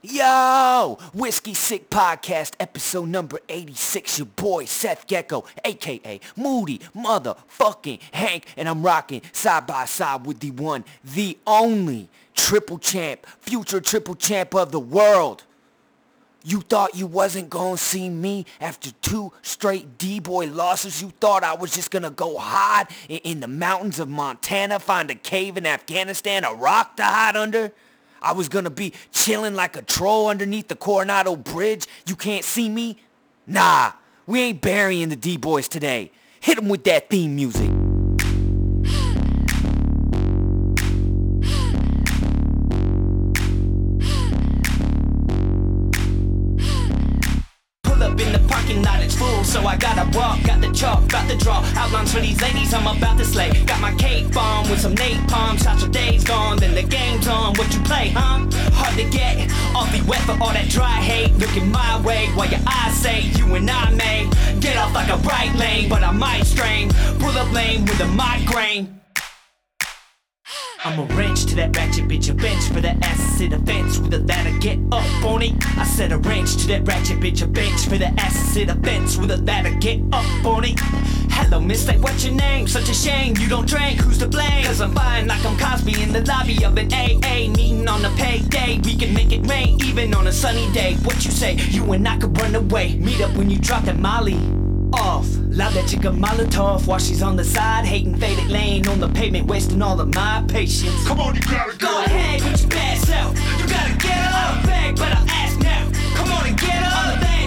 Yo, Whiskey Sick Podcast, episode number 86. Your boy Seth Gecko, aka Moody Motherfucking Hank, and I'm rocking side by side with the one, the only triple champ, future triple champ of the world. You thought you wasn't gonna see me after two straight D-boy losses? You thought I was just gonna go hide in, in the mountains of Montana, find a cave in Afghanistan, a rock to hide under? I was gonna be chilling like a troll underneath the Coronado Bridge. You can't see me? Nah, we ain't burying the D-boys today. Hit them with that theme music. Draw outlines for these ladies I'm about to slay. Got my cake bomb with some napalm, shots your days gone, then the game's on. What you play, huh? Hard to get, awfully wet for all that dry hate. Looking my way while your eyes say you and I may get off like a right lane, but I might strain. Pull up lane with a migraine. I'm a wrench to that ratchet bitch, a bench for that acid offense with a ladder, get up on it. I said a wrench to that ratchet bitch, a bench for that acid offense with a ladder, get up on it. Hello, miss, like what's your name? Such a shame you don't drink, who's to blame? Cause I'm fine like I'm Cosby in the lobby of an AA meeting on a payday. We can make it rain even on a sunny day. What you say? You and I could run away. Meet up when you drop that Molly off. Loud that chica Molotov while she's on the side, hating faded lane on the pavement, wasting all of my patience. Come on, you gotta Go go. ahead, put your bad self. You gotta get up. I beg, but I ask now. Come on and get up.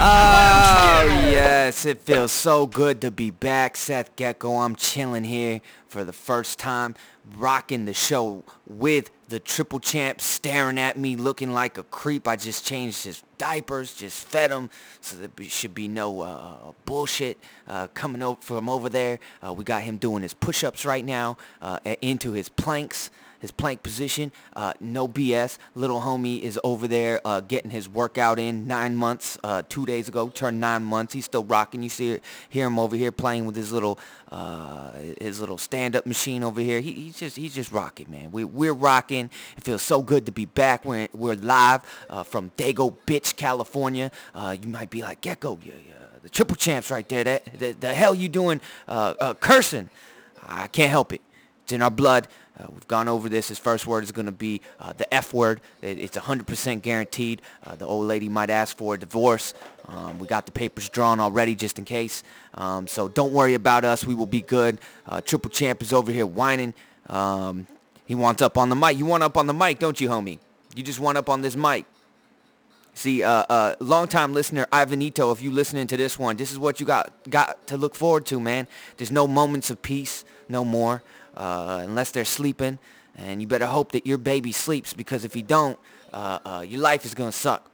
Oh, yes, it feels so good to be back. Seth Gecko, I'm chilling here for the first time, rocking the show with the triple champ staring at me looking like a creep. I just changed his diapers, just fed him, so there should be no uh, bullshit uh, coming over from over there. Uh, we got him doing his push-ups right now uh, into his planks his plank position. Uh, no BS. Little homie is over there uh, getting his workout in nine months. Uh, two days ago, turned nine months. He's still rocking. You see, hear him over here playing with his little uh, his little stand-up machine over here. He, he's just he's just rocking, man. We we're rocking. It feels so good to be back. We're we're live uh, from Dago Bitch, California. Uh, you might be like Gecko, yeah, yeah, the triple champs right there. That the, the hell you doing cursing? I can't help it. It's in our blood. Uh, we've gone over this. His first word is going to be uh, the F word. It, it's 100% guaranteed. Uh, the old lady might ask for a divorce. Um, we got the papers drawn already just in case. Um, so don't worry about us. We will be good. Uh, Triple Champ is over here whining. Um, he wants up on the mic. You want up on the mic, don't you, homie? You just want up on this mic. See, uh, uh, long-time listener Ivanito, if you listening to this one, this is what you got got to look forward to, man. There's no moments of peace, no more, uh, unless they're sleeping, and you better hope that your baby sleeps because if you don't, uh, uh, your life is gonna suck.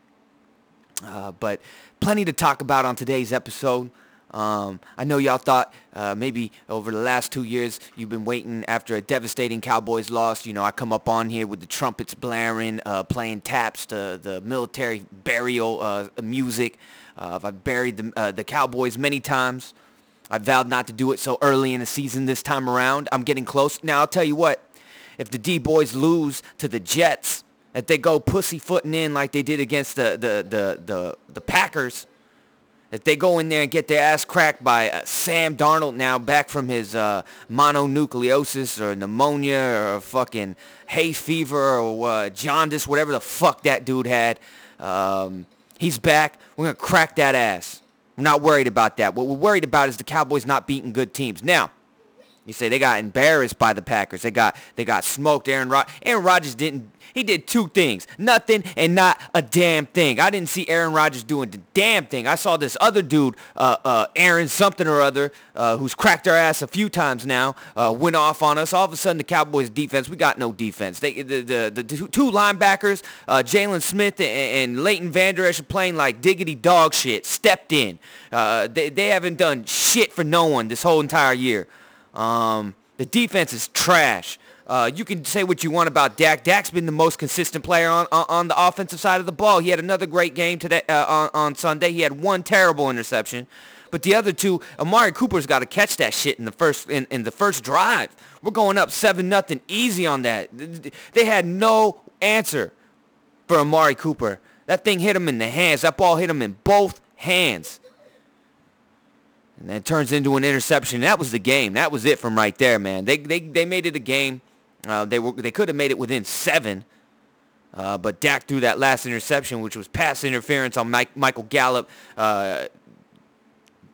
Uh, but plenty to talk about on today's episode. Um, I know y'all thought uh, maybe over the last two years you've been waiting after a devastating Cowboys loss. You know, I come up on here with the trumpets blaring, uh, playing taps, the the military burial uh, music. Uh, I've buried the the Cowboys many times. I vowed not to do it so early in the season this time around. I'm getting close. Now I'll tell you what, if the D boys lose to the Jets, if they go pussyfooting in like they did against the the the the, the Packers, if they go in there and get their ass cracked by uh, Sam Darnold now back from his uh, mononucleosis or pneumonia or fucking hay fever or uh, jaundice, whatever the fuck that dude had, um, he's back. We're going to crack that ass. We're not worried about that. What we're worried about is the Cowboys not beating good teams. Now, you say they got embarrassed by the Packers. They got they got smoked. Aaron Rod- Aaron Rodgers didn't. He did two things: nothing and not a damn thing. I didn't see Aaron Rodgers doing the damn thing. I saw this other dude, uh, uh, Aaron something or other, uh, who's cracked our ass a few times now, uh, went off on us. All of a sudden, the Cowboys' defense, we got no defense. They the the, the two linebackers, uh, Jaylon Smith and, and Leighton Vander Esch playing like diggity dog shit. Stepped in. Uh, they they haven't done shit for no one this whole entire year. Um, the defense is trash. Uh, you can say what you want about Dak. Dak's been the most consistent player on, on, on the offensive side of the ball. He had another great game today uh, on, on Sunday. He had one terrible interception. But the other two, Amari Cooper's got to catch that shit in the first in, in the first drive. We're going up seven nothing easy on that. They had no answer for Amari Cooper. That thing hit him in the hands. That ball hit him in both hands. And then turns into an interception. That was the game. That was it from right there, man. They they, they made it a game. Uh, they were they could have made it within seven. Uh, but Dak threw that last interception, which was pass interference on Mike, Michael Gallup. Uh,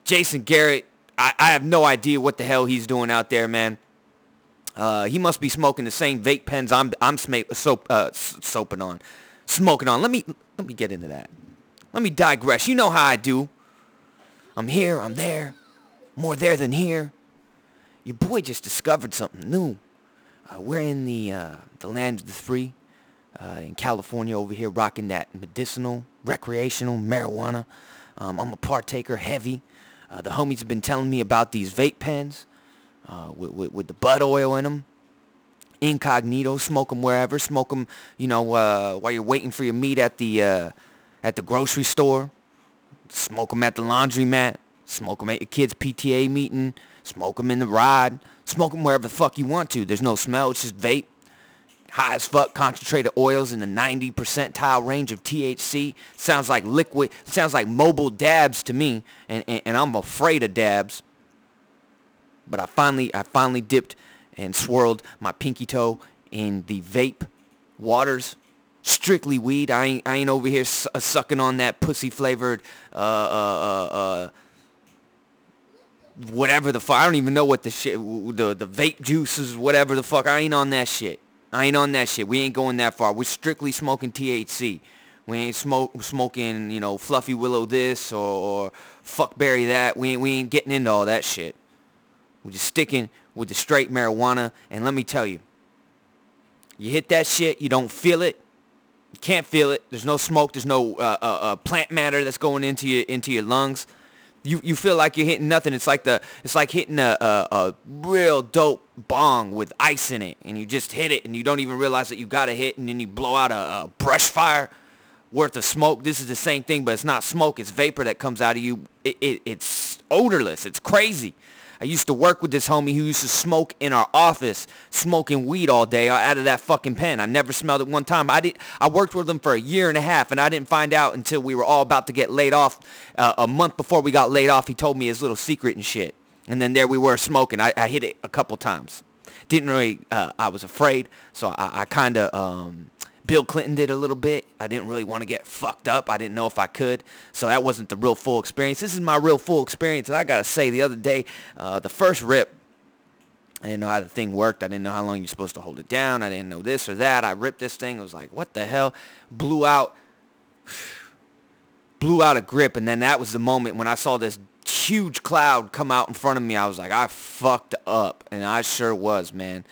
Jason Garrett, I, I, have no idea what the hell he's doing out there, man. Uh, he must be smoking the same vape pens I'm I'm sma- soap, uh, soaping on, smoking on. Let me let me get into that. Let me digress. You know how I do. I'm here. I'm there. More there than here. Your boy just discovered something new. Uh, we're in the uh, the land of the free uh, in California over here, rocking that medicinal, recreational marijuana. Um, I'm a partaker, heavy. Uh, the homies have been telling me about these vape pens uh, with, with, with, the bud oil in them. Incognito, smoke them wherever. Smoke them, you know, uh, while you're waiting for your meat at the uh, at the grocery store. Smoke them at the laundromat. Smoke them at your kid's PTA meeting. Smoke them in the ride. Smoke them wherever the fuck you want to. There's no smell. It's just vape high as fuck concentrated oils in the 90 percentile range of THC. Sounds like liquid, sounds like mobile dabs to me, and, and, and, I'm afraid of dabs. But I finally, I finally dipped and swirled my pinky toe in the vape waters. Strictly weed. I ain't, I ain't over here su- uh, sucking on that pussy flavored, uh, uh, uh, uh, whatever the fuck. I don't even know what the shit, the, the vape juices, whatever the fuck. I ain't on that shit. I ain't on that shit. We ain't going that far. We're strictly smoking THC. We ain't smoke smoking, you know, fluffy willow this or, or fuckberry that. We ain't, we ain't getting into all that shit. We're just sticking with the straight marijuana. And let me tell you, you hit that shit, you don't feel it. Can't feel it. There's no smoke. There's no uh, uh, uh, plant matter that's going into your into your lungs you you feel like you're hitting nothing. It's like the it's like hitting a, a, a real dope bong with ice in it, and you just hit it, and you don't even realize that you got a hit, and then you blow out a, a brush fire worth of smoke. This is the same thing, but it's not smoke. It's vapor that comes out of you. It, it, it's odorless. It's crazy. I used to work with this homie who used to smoke in our office, smoking weed all day out of that fucking pen. I never smelled it one time. I did. I worked with him for a year and a half, and I didn't find out until we were all about to get laid off. Uh, a month before we got laid off, he told me his little secret and shit. And then there we were smoking. I, I hit it a couple times. Didn't really. Uh, I was afraid, so I, I kind of um, Bill Clinton did a little bit. I didn't really want to get fucked up. I didn't know if I could. So that wasn't the real full experience. This is my real full experience. And I got to say, the other day, uh, the first rip, I didn't know how the thing worked. I didn't know how long you're supposed to hold it down. I didn't know this or that. I ripped this thing. I was like, what the hell? Blew out, blew out a grip. And then that was the moment when I saw this huge cloud come out in front of me. I was like, I fucked up. And I sure was, man.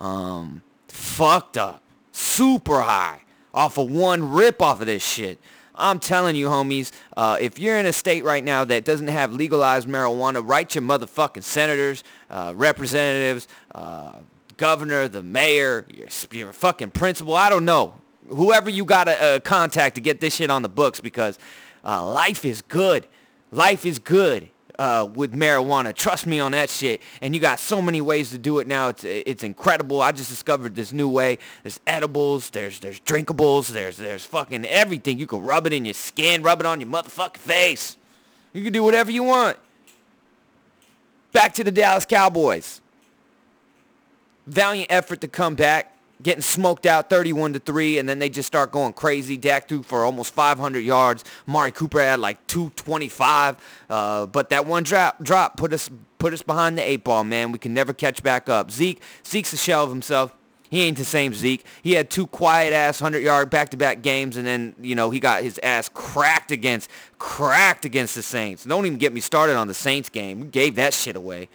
Um, fucked up super high off of one rip off of this shit. I'm telling you, homies, uh, if you're in a state right now that doesn't have legalized marijuana, write your motherfucking senators, uh, representatives, uh, governor, the mayor, your, your fucking principal. I don't know. Whoever you got to contact to get this shit on the books because uh, life is good. Life is good uh, with marijuana. Trust me on that shit. And you got so many ways to do it now. It's it's incredible. I just discovered this new way. There's edibles. There's there's drinkables. There's there's fucking everything. You can rub it in your skin. Rub it on your motherfucking face. You can do whatever you want. Back to the Dallas Cowboys. Valiant effort to come back getting smoked out 31 to 3 and then they just start going crazy Dak threw for almost 500 yards Mari Cooper had like 225 uh, but that one drop drop put us put us behind the eight ball man we can never catch back up Zeke Zeke's a shell of himself he ain't the same Zeke. He had two quiet ass 100 yard back to back games and then, you know, he got his ass cracked against cracked against the Saints. Don't even get me started on the Saints game. We gave that shit away.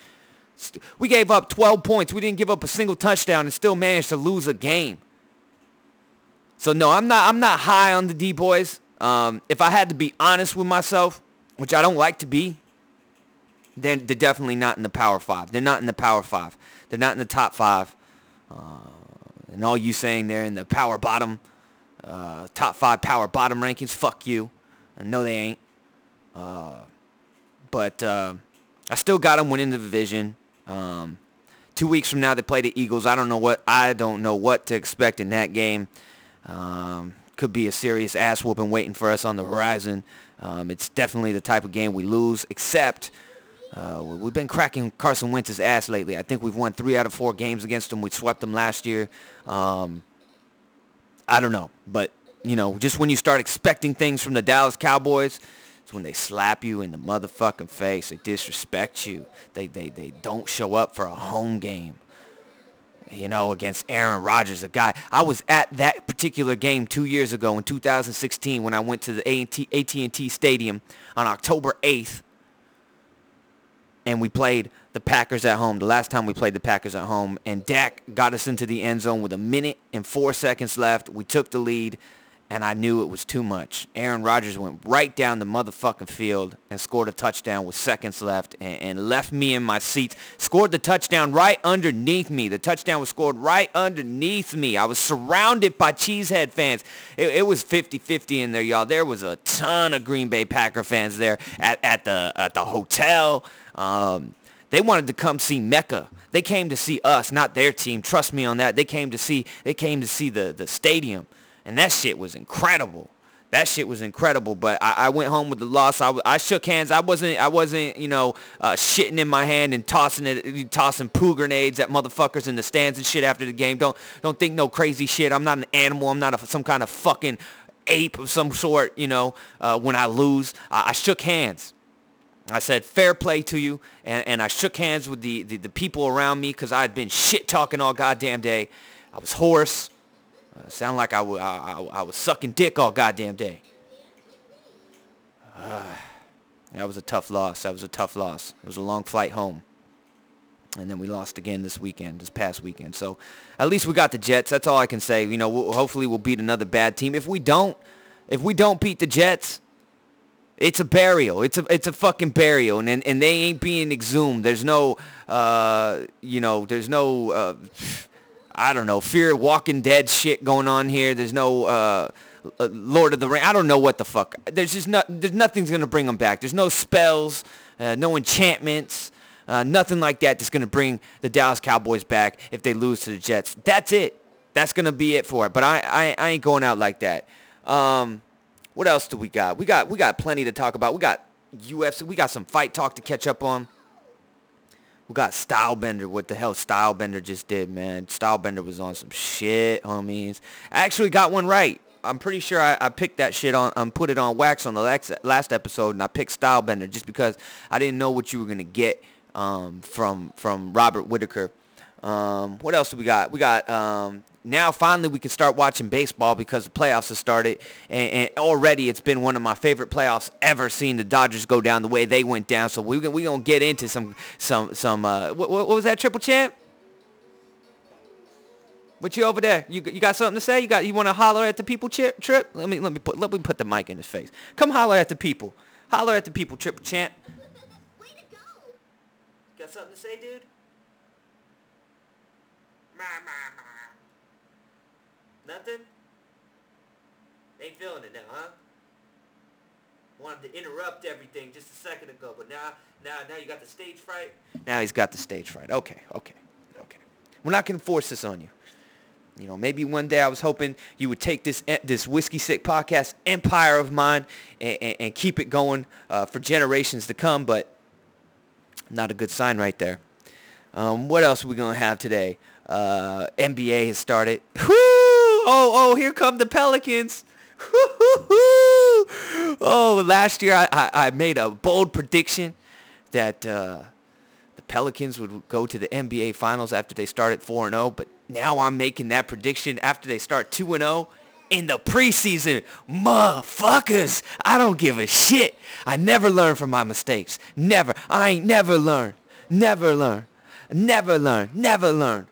We gave up 12 points. We didn't give up a single touchdown and still managed to lose a game. So no, I'm not. I'm not high on the D boys. Um, if I had to be honest with myself, which I don't like to be, then they're definitely not in the Power Five. They're not in the Power Five. They're not in the top five. Uh, And all you saying they're in the power bottom, uh, top five power bottom rankings, fuck you. I know they ain't. Uh, but uh, I still got them winning the division. Um, two weeks from now they play the Eagles. I don't know what I don't know what to expect in that game. Um, could be a serious ass whooping waiting for us on the horizon. Um, it's definitely the type of game we lose, except uh, we've been cracking Carson Wentz's ass lately. I think we've won three out of four games against him. We swept them last year. Um, I don't know, but you know, just when you start expecting things from the Dallas Cowboys, it's when they slap you in the motherfucking face. They disrespect you. They they they don't show up for a home game. You know, against Aaron Rodgers, a guy. I was at that particular game two years ago in 2016 when I went to the AT&T Stadium on October 8th and we played the Packers at home. The last time we played the Packers at home, and Dak got us into the end zone with a minute and four seconds left. We took the lead, and I knew it was too much. Aaron Rodgers went right down the motherfucking field and scored a touchdown with seconds left and, and left me in my seat. Scored the touchdown right underneath me. The touchdown was scored right underneath me. I was surrounded by Cheesehead fans. It, it was 50-50 in there, y'all. There was a ton of Green Bay Packer fans there at, at the at the hotel. Um, they wanted to come see Mecca. They came to see us, not their team. Trust me on that. They came to see they came to see the the stadium, and that shit was incredible. That shit was incredible. But I, I went home with the loss. I, I shook hands. I wasn't I wasn't you know uh, shitting in my hand and tossing it tossing poo grenades at motherfuckers in the stands and shit after the game. Don't don't think no crazy shit. I'm not an animal. I'm not a, some kind of fucking ape of some sort. You know uh, when I lose, I, I shook hands. I said, fair play to you. And, and I shook hands with the, the, the people around me because I had been shit talking all goddamn day. I was hoarse. Uh, sound like I, w- I, I, I, was sucking dick all goddamn day. Uh, that was a tough loss. That was a tough loss. It was a long flight home. And then we lost again this weekend, this past weekend. So at least we got the Jets. That's all I can say. You know, we'll, hopefully we'll beat another bad team. If we don't, if we don't beat the Jets, it's a burial. It's a it's a fucking burial, and and, and they ain't being exhumed. There's no, uh, you know, there's no, uh, I don't know, fear Walking Dead shit going on here. There's no uh, uh Lord of the Ring. I don't know what the fuck. There's just not. There's nothing's gonna bring them back. There's no spells, uh, no enchantments. Uh, nothing like that that's to bring the Dallas Cowboys back if they lose to the Jets. That's it. That's to be it for it. But I, I, I ain't going out like that. Um, what else do we got? We got we got plenty to talk about. We got UFC. We got some fight talk to catch up on. We got Stylebender. What the hell Stylebender just did, man? Stylebender was on some shit, homies. I actually got one right. I'm pretty sure I, I picked that shit on, um, put it on wax on the last, last episode, and I picked Stylebender just because I didn't know what you were gonna get um, from from Robert Whitaker. Um, what else do we got? We got um, now finally we can start watching baseball because the playoffs have started and, and, already it's been one of my favorite playoffs ever seeing the Dodgers go down the way they went down so we we going to get into some some some uh what, what was that triple champ what you over there? You, you got something to say? You got you want to holler at the people, Trip? Trip? Let me let me put let me put the mic in his face. Come holler at the people. Holler at the people, Triple Champ. Way to go. Got something to say, dude? Ma, ma, ma. Nothing? Ain't feeling it now, huh? Wanted to interrupt everything just a second ago, but now, now, now you got the stage fright. Now he's got the stage fright. Okay, okay, okay. We're not gonna force this on you. You know, maybe one day I was hoping you would take this this whiskey sick podcast empire of mine and, and, and keep it going uh, for generations to come, but not a good sign right there. Um, what else are we gonna have today? Uh, NBA has started. Woo! Oh, oh, here come the Pelicans. oh, last year I, I, I, made a bold prediction that uh, the Pelicans would go to the NBA Finals after they started 4-0, but now I'm making that prediction after they start 2-0 in the preseason. Motherfuckers, I don't give a shit. I never learn from my mistakes. Never. I ain't never learn. Never learn. Never learn. Never learn.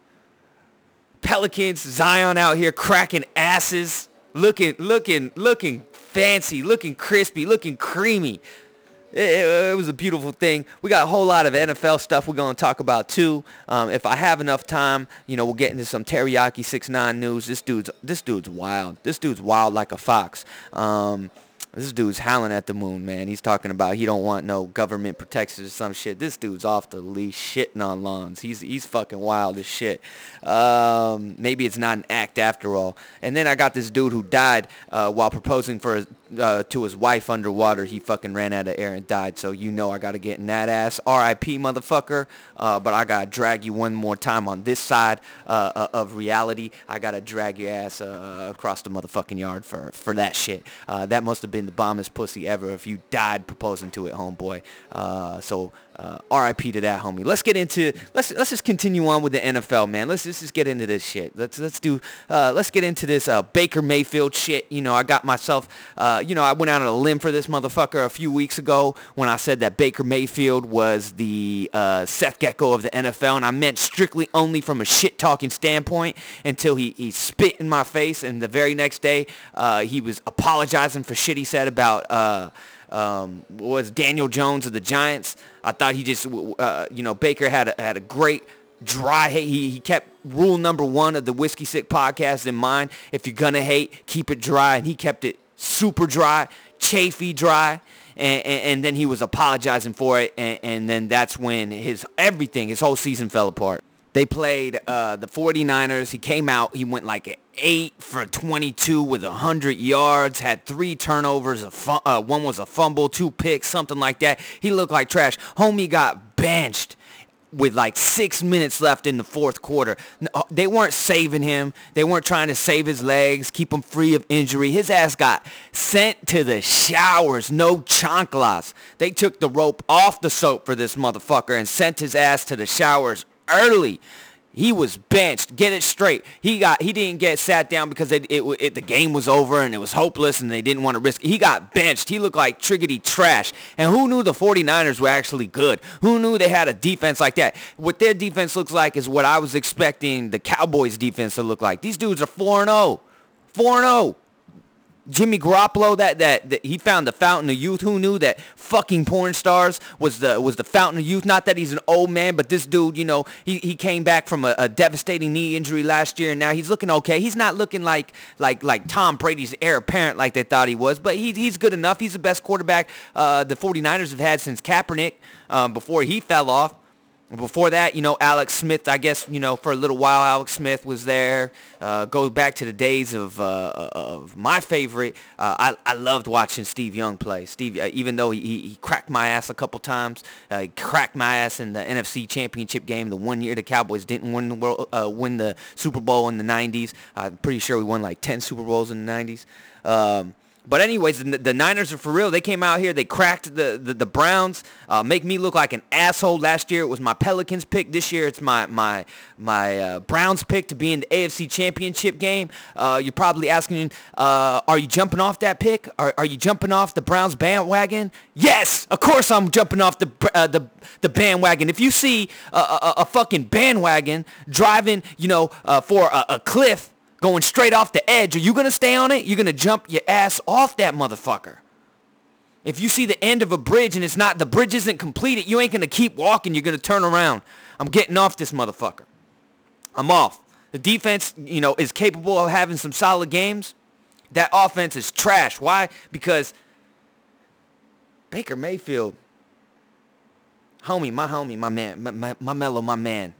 Pelicans, Zion out here cracking asses, looking, looking, looking fancy, looking crispy, looking creamy. it, it, was a beautiful thing. We got a whole lot of NFL stuff we're going to talk about too. Um, if I have enough time, you know, we'll get into some teriyaki six nine news. This dude's this dude's wild. This dude's wild like a fox. Um, this dude's howling at the moon, man. He's talking about he don't want no government protection or some shit. This dude's off the leash, shitting on lawns. He's he's fucking wild as shit. Um, maybe it's not an act after all. And then I got this dude who died uh, while proposing for uh, to his wife underwater. He fucking ran out of air and died. So you know I got to get in that ass. R.I.P. motherfucker. Uh, but I got to drag you one more time on this side uh, uh, of reality. I got to drag your ass uh, across the motherfucking yard for, for that shit. that must have been the bombest pussy ever if you died proposing to it, homeboy. so uh, RIP to that homie. Let's get into let's let's just continue on with the NFL, man. Let's, let's just get into this shit. Let's let's do uh, let's get into this uh, Baker Mayfield shit. You know, I got myself uh, you know I went out on a limb for this motherfucker a few weeks ago when I said that Baker Mayfield was the uh, Seth Gecko of the NFL, and I meant strictly only from a shit talking standpoint until he he spit in my face, and the very next day uh, he was apologizing for shit he said about um, was Daniel Jones of the Giants. I thought he just, uh, you know, Baker had a, had a great dry hate. He, he kept rule number one of the Whiskey Sick podcast in mind. If you're going to hate, keep it dry. And he kept it super dry, chafy dry. And, and, and then he was apologizing for it. And, and then that's when his everything, his whole season fell apart. They played uh, the 49ers. He came out. He went like 8 for 22 with 100 yards, had three turnovers. Uh, one was a fumble, two picks, something like that. He looked like trash. Homie got benched with like six minutes left in the fourth quarter. Uh, they weren't saving him. They weren't trying to save his legs, keep him free of injury. His ass got sent to the showers. No chanclas. They took the rope off the soap for this motherfucker and sent his ass to the showers early. He was benched. Get it straight. He got he didn't get sat down because it, it, it, the game was over and it was hopeless and they didn't want to risk. It. He got benched. He looked like triggity trash. And who knew the 49ers were actually good? Who knew they had a defense like that? What their defense looks like is what I was expecting the Cowboys defense to look like. These dudes are 4 and 0. 4-0. Jimmy Garoppolo, that, that, that he found the fountain of youth. Who knew that fucking porn stars was the was the fountain of youth? Not that he's an old man, but this dude, you know, he, he came back from a, a devastating knee injury last year, and now he's looking okay. He's not looking like like like Tom Brady's heir apparent like they thought he was, but he, he's good enough. He's the best quarterback uh, the 49ers have had since Kaepernick um, before he fell off. Before that, you know, Alex Smith, I guess, you know, for a little while, Alex Smith was there. Uh, goes back to the days of, uh, of my favorite. Uh, I, I loved watching Steve Young play. Steve, uh, even though he, he cracked my ass a couple times, uh, he cracked my ass in the NFC Championship game the one year the Cowboys didn't win the, world, uh, win the Super Bowl in the 90s. I'm pretty sure we won like 10 Super Bowls in the 90s. Um, but anyways, the, the, Niners are for real. They came out here. They cracked the, the, the Browns. Uh, make me look like an asshole. Last year it was my Pelicans pick. This year it's my my my uh, Browns pick to be in the AFC Championship game. Uh, you're probably asking, uh, are you jumping off that pick? Are, are you jumping off the Browns bandwagon? Yes, of course I'm jumping off the uh, the the bandwagon. If you see a, a, a fucking bandwagon driving, you know, uh, for a, a cliff going straight off the edge, are you going to stay on it? You're going to jump your ass off that motherfucker. If you see the end of a bridge and it's not, the bridge isn't completed, you ain't going to keep walking. You're going to turn around. I'm getting off this motherfucker. I'm off. The defense, you know, is capable of having some solid games. That offense is trash. Why? Because Baker Mayfield, homie, my homie, my man, my, my, my mellow, my man,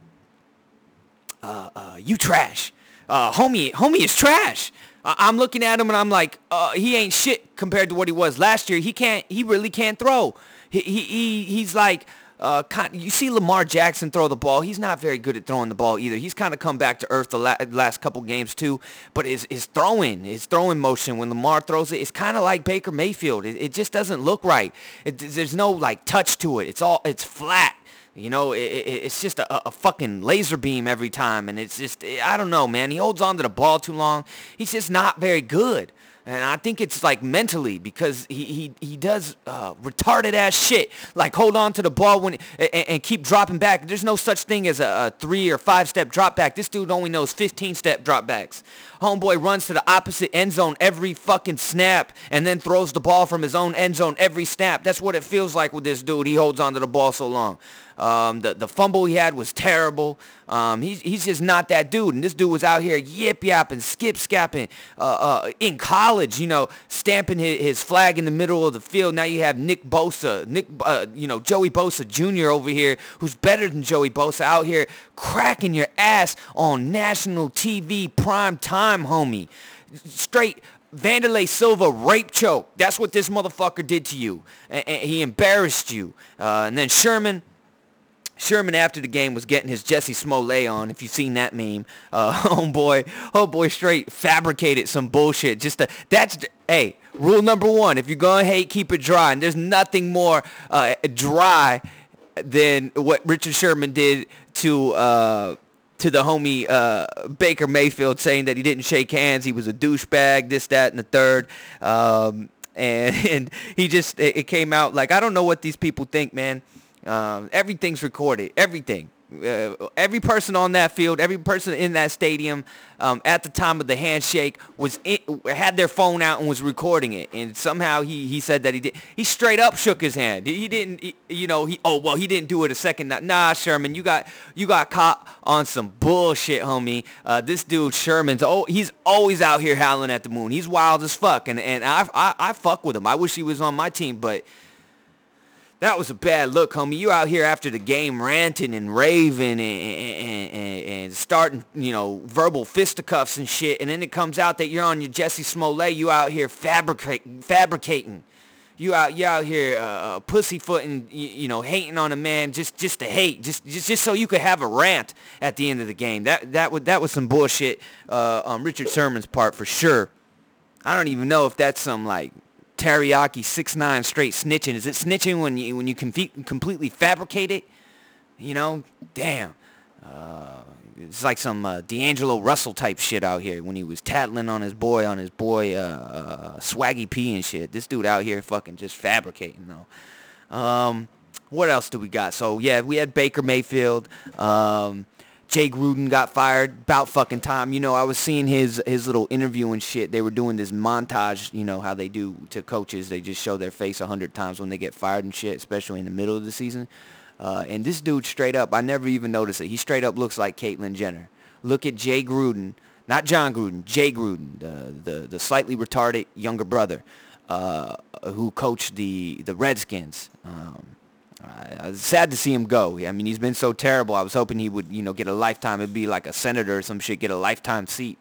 uh, uh, you trash uh, homie, homie is trash. I- am looking at him and I'm like, uh, he ain't shit compared to what he was last year. He can't, he really can't throw. He, he, he he's like, uh, you see Lamar Jackson throw the ball. He's not very good at throwing the ball either. He's kind of come back to earth the la- last couple games too. But his, his throwing, his throwing motion when Lamar throws it, it's kind of like Baker Mayfield. It, it just doesn't look right. It, there's no like touch to it. It's all it's flat. You know, it, it, it's just a, a, fucking laser beam every time, and it's just I don't know, man. He holds on to the ball too long. He's just not very good. And I think it's like mentally because he he, he does uh, retarded ass shit. Like hold on to the ball when and, and keep dropping back. There's no such thing as a, a three or five step drop back. This dude only knows 15 step drop backs. Homeboy runs to the opposite end zone every fucking snap and then throws the ball from his own end zone every snap. That's what it feels like with this dude. He holds on to the ball so long. Um, the, the fumble he had was terrible. Um, he's, he's just not that dude. And this dude was out here yip yapping, skip scapping uh, uh, in college, you know, stamping his, his, flag in the middle of the field. Now you have Nick Bosa, Nick, uh, you know, Joey Bosa Jr. over here, who's better than Joey Bosa out here cracking your ass on national TV prime time, homie. Straight Wanderlei Silva rape choke. That's what this motherfucker did to you. And, and he embarrassed you. Uh, and then Sherman, Sherman after the game was getting his Jussie Smollett on. If you've seen that meme, uh, homeboy, oh homeboy straight fabricated some bullshit. Just to, that's hey, rule number one: if you're gonna hate, keep it dry. And there's nothing more uh, dry than what Richard Sherman did to uh, to the homie uh, Baker Mayfield, saying that he didn't shake hands, he was a douchebag, this, that, and the third. Um, and and he just it, came out like I don't know what these people think, man. Um, everything's recorded. Everything. Uh, every person on that field, every person in that stadium um, at the time of the handshake was in, had their phone out and was recording it. And somehow he, he said that he did. He straight up shook his hand. He didn't, he, you know, he oh well he didn't do it a second. Nah, Sherman, you got you got caught on some bullshit, homie. Uh, this dude Sherman's oh he's always out here howling at the moon. He's wild as fuck, and and I I, I fuck with him. I wish he was on my team, but that was a bad look, homie. You out here after the game ranting and raving and, and, and, and, starting, you know, verbal fisticuffs and shit. And then it comes out that you're on your Jussie Smollett. You out here fabricating, fabricating. You out, you out here uh, uh, pussyfooting, you, you know, hating on a man just, just to hate, just, just, just so you could have a rant at the end of the game. That, that was, that was some bullshit uh, on Richard Sherman's part for sure. I don't even know if that's some like teriyaki six nine straight snitching. Is it snitching when you when you com- completely fabricate it? You know, damn. Uh, it's like some uh, D'Angelo Russell type shit out here when he was tattling on his boy on his boy uh, uh, Swaggy P and shit. This dude out here fucking just fabricating though. Um, what else do we got? So yeah, we had Baker Mayfield. Um, Jay Gruden got fired about fucking time. You know, I was seeing his his little interview and shit. They were doing this montage, you know, how they do to coaches. They just show their face a hundred times when they get fired and shit, especially in the middle of the season. Uh, and this dude straight up, I never even noticed it. He straight up looks like Caitlyn Jenner. Look at Jay Gruden, not Jon Gruden, Jay Gruden, the the, the slightly retarded younger brother uh, who coached the the Redskins. Um, uh, sad to see him go. I mean, he's been so terrible. I was hoping he would, you know, get a lifetime. It'd be like a senator or some shit, get a lifetime seat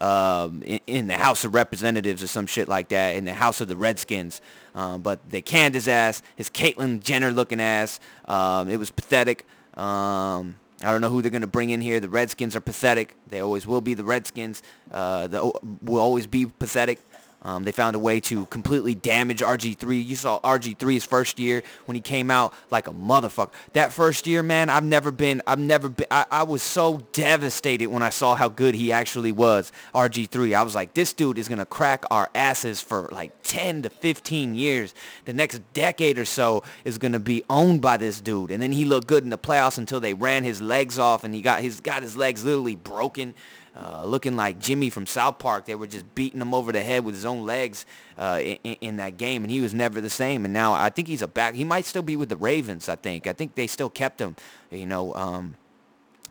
um, in, in, the House of Representatives or some shit like that, in the House of the Redskins. Um, but they canned his ass, his Caitlyn Jenner-looking ass. Um, it was pathetic. Um, I don't know who they're going to bring in here. The Redskins are pathetic. They always will be the Redskins. Uh, the, will always be pathetic. Um, they found a way to completely damage RG3. You saw RG3's first year when he came out like a motherfucker. That first year, man, I've never been, I've never been, I, I was so devastated when I saw how good he actually was, RG3. I was like, this dude is going to crack our asses for like 10 to 15 years. The next decade or so is going to be owned by this dude. And then he looked good in the playoffs until they ran his legs off and he got his, got his legs literally broken uh, looking like Jimmy from South Park. They were just beating him over the head with his own legs uh, in, in, that game, and he was never the same. And now I think he's a back. He might still be with the Ravens. I think. I think they still kept him. You know. Um,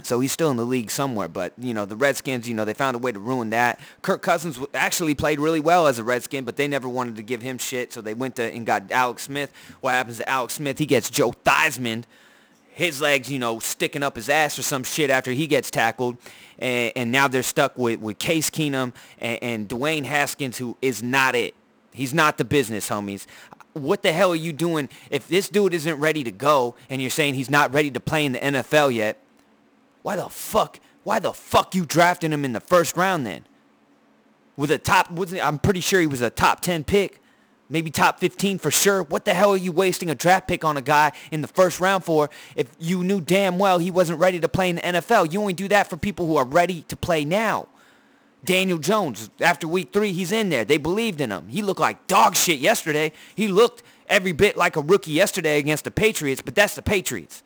so he's still in the league somewhere, but you know the Redskins, you know they found a way to ruin that. Kirk Cousins actually played really well as a Redskin, but they never wanted to give him shit, so they went to and got Alex Smith. What happens to Alex Smith? He gets Joe Theismann, his legs, you know, sticking up his ass or some shit after he gets tackled, and, and now they're stuck with, with Case Keenum and, and Dwayne Haskins, who is not it. He's not the business, homies. What the hell are you doing if this dude isn't ready to go and you're saying he's not ready to play in the NFL yet? Why the fuck? Why the fuck you drafting him in the first round then? With a top, I'm pretty sure he was a top 10 pick maybe top 15 for sure. What the hell are you wasting a draft pick on a guy in the first round for if you knew damn well he wasn't ready to play in the NFL? You only do that for people who are ready to play now. Daniel Jones, after week three, he's in there. They believed in him. He looked like dog shit yesterday. He looked every bit like a rookie yesterday against the Patriots, but that's the Patriots.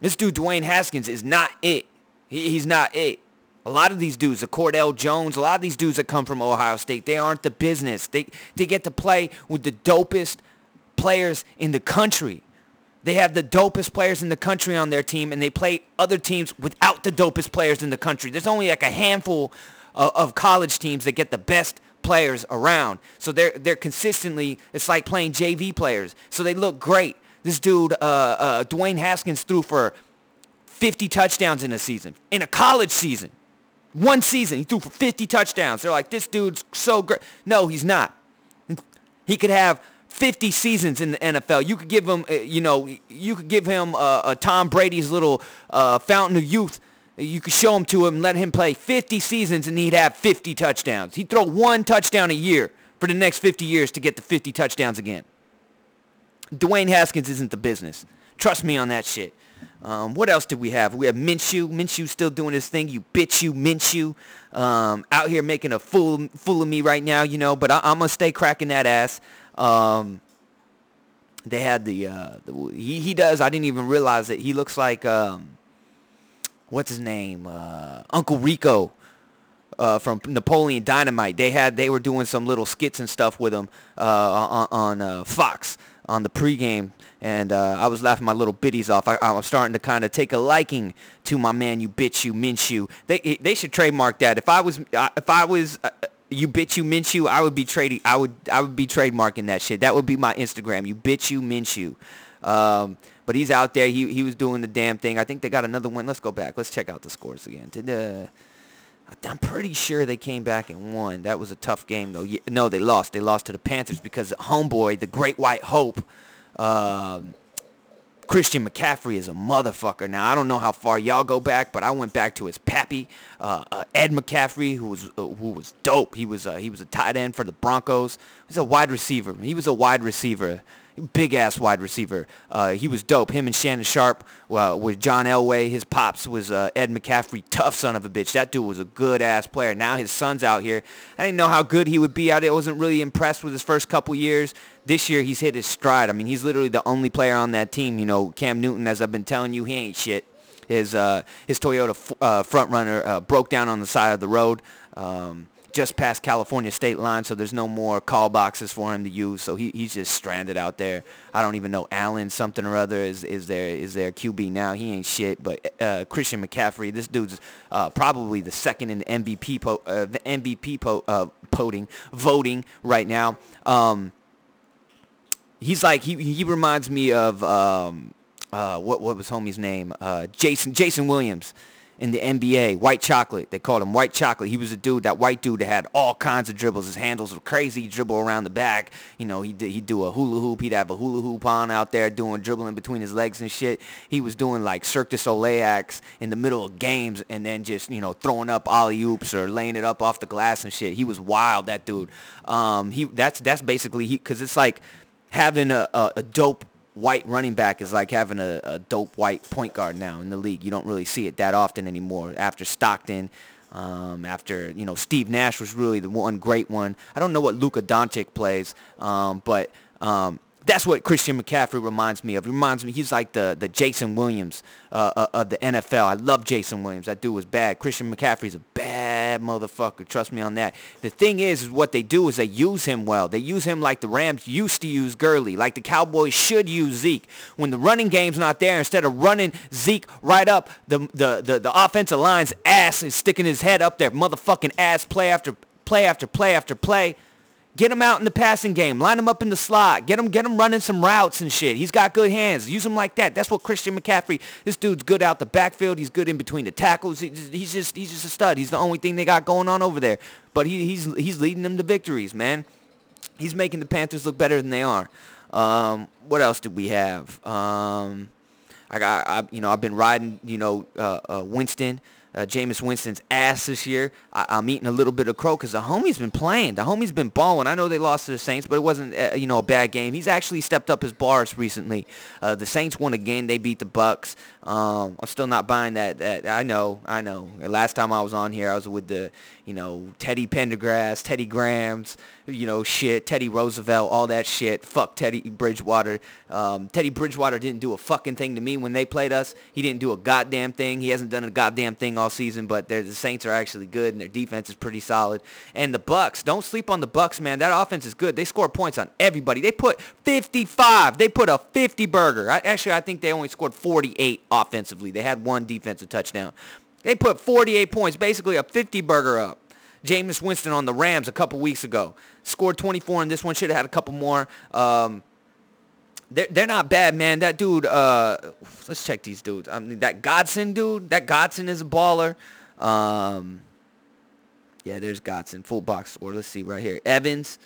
This dude, Dwayne Haskins, is not it. He, he's not it. A lot of these dudes, the Cardale Jones, a lot of these dudes that come from Ohio State, they aren't the business. They, they get to play with the dopest players in the country. They have the dopest players in the country on their team, and they play other teams without the dopest players in the country. There's only like a handful of, of college teams that get the best players around. So they're they're consistently. It's like playing JV players. So they look great. This dude, uh, uh, Dwayne Haskins, threw for 50 touchdowns in a season, in a college season. One season, he threw for 50 touchdowns. They're like, this dude's so great. No, he's not. He could have 50 seasons in the NFL. You could give him, uh, you know, you could give him uh, a Tom Brady's little uh, fountain of youth. You could show him to him, let him play 50 seasons, and he'd have 50 touchdowns. He'd throw one touchdown a year for the next 50 years to get the 50 touchdowns again. Dwayne Haskins isn't the business. Trust me on that shit. Um, what else did we have? We have Minshew. Minshew still doing his thing. You bitch, you Minshew. Um, out here making a fool fool of me right now, you know. But I, am gonna stay cracking that ass. Um, they had the, uh, the, he he does. I didn't even realize it. He looks like um, what's his name? Uh, Uncle Rico. Uh, from Napoleon Dynamite, they had they were doing some little skits and stuff with him uh, on, on uh, Fox on the pregame, and uh, I was laughing my little biddies off. I, was starting to kind of take a liking to my man, you bitch, you Minshew. They they should trademark that. If I was if I was uh, you bitch you Minshew, I would be trading. I would I would be trademarking that shit. That would be my Instagram. You bitch you Minshew. Um, but he's out there. He he was doing the damn thing. I think they got another one. Let's go back. Let's check out the scores again. Did uh, I'm pretty sure they came back and won. That was a tough game though. No, they lost. They lost to the Panthers because homeboy, the Great White Hope, uh, Christian McCaffrey is a motherfucker. Now I don't know how far y'all go back, but I went back to his pappy, uh, uh, Ed McCaffrey, who was uh, who was dope. He was uh, he was a tight end for the Broncos. He was a wide receiver. He was a wide receiver big ass wide receiver. Uh, he was dope. Him and Shannon Sharpe uh, with John Elway. His pops was uh, Ed McCaffrey, tough son of a bitch. That dude was a good ass player. Now his son's out here. I didn't know how good he would be out. I wasn't really impressed with his first couple years. This year he's hit his stride. I mean, he's literally the only player on that team. You know, Cam Newton, as I've been telling you, he ain't shit. His uh, his Toyota f- uh, front runner uh, broke down on the side of the road. Um, just past California state line, so there's no more call boxes for him to use. So he, he's just stranded out there. I don't even know Allen something or other is is there is there QB now. He ain't shit. But uh, Christian McCaffrey, this dude's uh, probably the second in the MVP po- uh, the MVP po- uh, voting voting right now. Um, he's like he he reminds me of um, uh, what what was homie's name? Uh, Jason Jason Williams in the NBA, White Chocolate. They called him White Chocolate. He was a dude, that white dude that had all kinds of dribbles. His handles were crazy. He'd dribble around the back. You know, he'd, he'd do a hula hoop. He'd have a hula hoop on out there doing dribbling between his legs and shit. He was doing like Cirque du Soleil acts in the middle of games and then just, you know, throwing up alley-oops or laying it up off the glass and shit. He was wild, that dude. Um, he That's that's basically, he because it's like having a, a, a dope white running back is like having a, a, dope white point guard now in the league. You don't really see it that often anymore. After Stockton, um, after you know Steve Nash was really the one great one. I don't know what Luka Doncic plays, um, but um, that's what Christian McCaffrey reminds me of. He reminds me, he's like the, the Jason Williams uh, uh, of the NFL. I love Jason Williams. That dude was bad. Christian McCaffrey's a bad motherfucker. Trust me on that. The thing is, is what they do is they use him well. They use him like the Rams used to use Gurley, like the Cowboys should use Zeke. When the running game's not there, instead of running Zeke right up the, the, the, the offensive line's ass and sticking his head up there, motherfucking ass play after play after play after play, Get him out in the passing game. Line him up in the slot. Get him, get him running some routes and shit. He's got good hands. Use him like that. That's what Christian McCaffrey. This dude's good out the backfield. He's good in between the tackles. He's just, he's just a stud. He's the only thing they got going on over there. But he, he's, he's leading them to victories, man. He's making the Panthers look better than they are. Um, what else did we have? Um, I got, I, you know, I've been riding, you know, uh, uh, Winston. Uh, Jameis Winston's ass this year. I, I'm eating a little bit of crow because the homie's been playing. The homie's been balling. I know they lost to the Saints, but it wasn't uh, you know a bad game. He's actually stepped up his bars recently. Uh, the Saints won again. They beat the Bucs. Um, I'm still not buying that. That I know. I know. Last time I was on here, I was with the you know Teddy Pendergrass, Teddy Grahams, you know shit, Teddy Roosevelt, all that shit. Fuck Teddy Bridgewater. Um, Teddy Bridgewater didn't do a fucking thing to me when they played us. He didn't do a goddamn thing. He hasn't done a goddamn thing all season. But the Saints are actually good and their defense is pretty solid. And the Bucs, don't sleep on the Bucs, man. That offense is good. They score points on everybody. They put 55. They put a 50 burger. I, actually, I think they only scored 48 offensively. They had one defensive touchdown. They put 48 points, basically a 50 burger up. Jameis Winston on the Rams a couple weeks ago. Scored 24 and this one. Should have had a couple more. Um, they're, they're not bad, man. That dude, uh, let's check these dudes. I mean, that Godson dude, that Godson is a baller. Um, yeah, there's Godson, full box score. Let's see right here. Evans,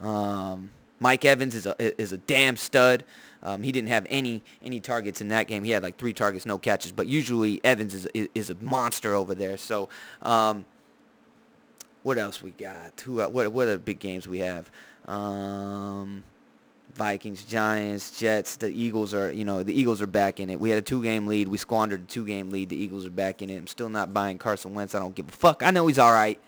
um, Mike Evans is a is a damn stud. Um, he didn't have any any targets in that game. He had like three targets, no catches. But usually Evans is is, a monster over there. So um, what else we got? Who what what are the big games we have? Um, Vikings, Giants, Jets, the Eagles are, you know, the Eagles are back in it. We had a two-game lead. We squandered a two-game lead. The Eagles are back in it. I'm still not buying Carson Wentz. I don't give a fuck. I know he's all right.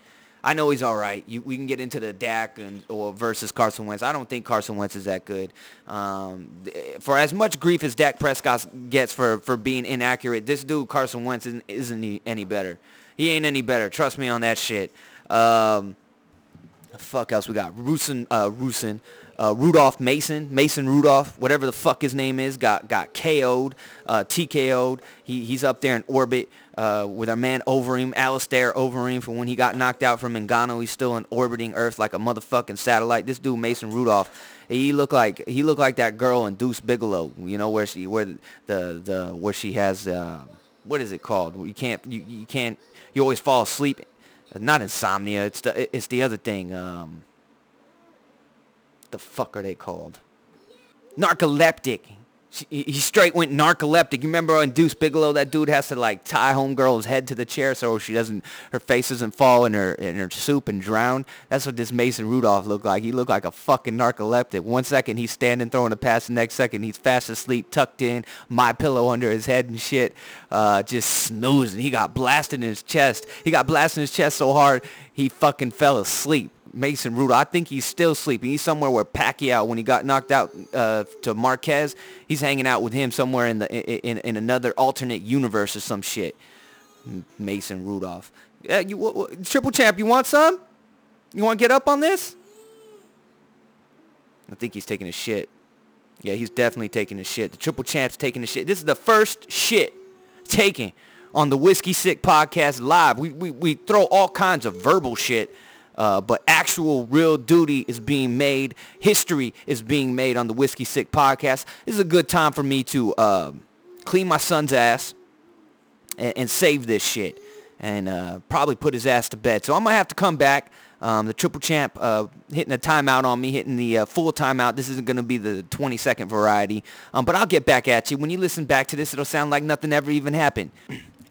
I know he's all right. You, we can get into the Dak and or versus Carson Wentz. I don't think Carson Wentz is that good. Um, for as much grief as Dak Prescott gets for, for being inaccurate, this dude Carson Wentz isn't, isn't any better. He ain't any better. Trust me on that shit. Um, fuck else we got? Rusin, uh, Rusin, uh, Rudolph Mason, Mason Rudolph, whatever the fuck his name is, got got KO'd, uh, TKO'd. He, he's up there in orbit uh, with our man Overeem, Alistair Overeem, from when he got knocked out from Ngannou. He's still in orbiting Earth like a motherfucking satellite. This dude Mason Rudolph, he looked like he looked like that girl in Deuce Bigalow. You know where she where the the where she has uh, what is it called? You can't you, you can't you always fall asleep. Not insomnia. It's the it's the other thing. Um, the fuck are they called? Narcoleptic. He straight went narcoleptic. You remember on Deuce Bigalow, that dude has to like tie homegirl's head to the chair so she doesn't, her face doesn't fall in her in her soup and drown. That's what this Mason Rudolph looked like. He looked like a fucking narcoleptic. One second he's standing throwing a pass, the next second he's fast asleep, tucked in, my pillow under his head and shit, uh, just snoozing. He got blasted in his chest. He got blasted in his chest so hard he fucking fell asleep. Mason Rudolph. I think he's still sleeping. He's somewhere where Pacquiao, when he got knocked out uh, to Marquez, he's hanging out with him somewhere in the in, in another alternate universe or some shit. Mason Rudolph. Yeah, you what, what, triple champ. You want some? You want to get up on this? I think he's taking a shit. Yeah, he's definitely taking a shit. The triple champ's taking a shit. This is the first shit taken on the Whiskey Sick podcast live. We, we, we throw all kinds of verbal shit uh, but actual real duty is being made. History is being made on the Whiskey Sick podcast. This is a good time for me to uh, clean my son's ass and, and save this shit and uh, probably put his ass to bed. So I'm going to have to come back. Um, the triple champ uh, hitting a timeout on me, hitting the uh, full timeout. This isn't going to be the 20 second variety. Um, but I'll get back at you. When you listen back to this, it'll sound like nothing ever even happened.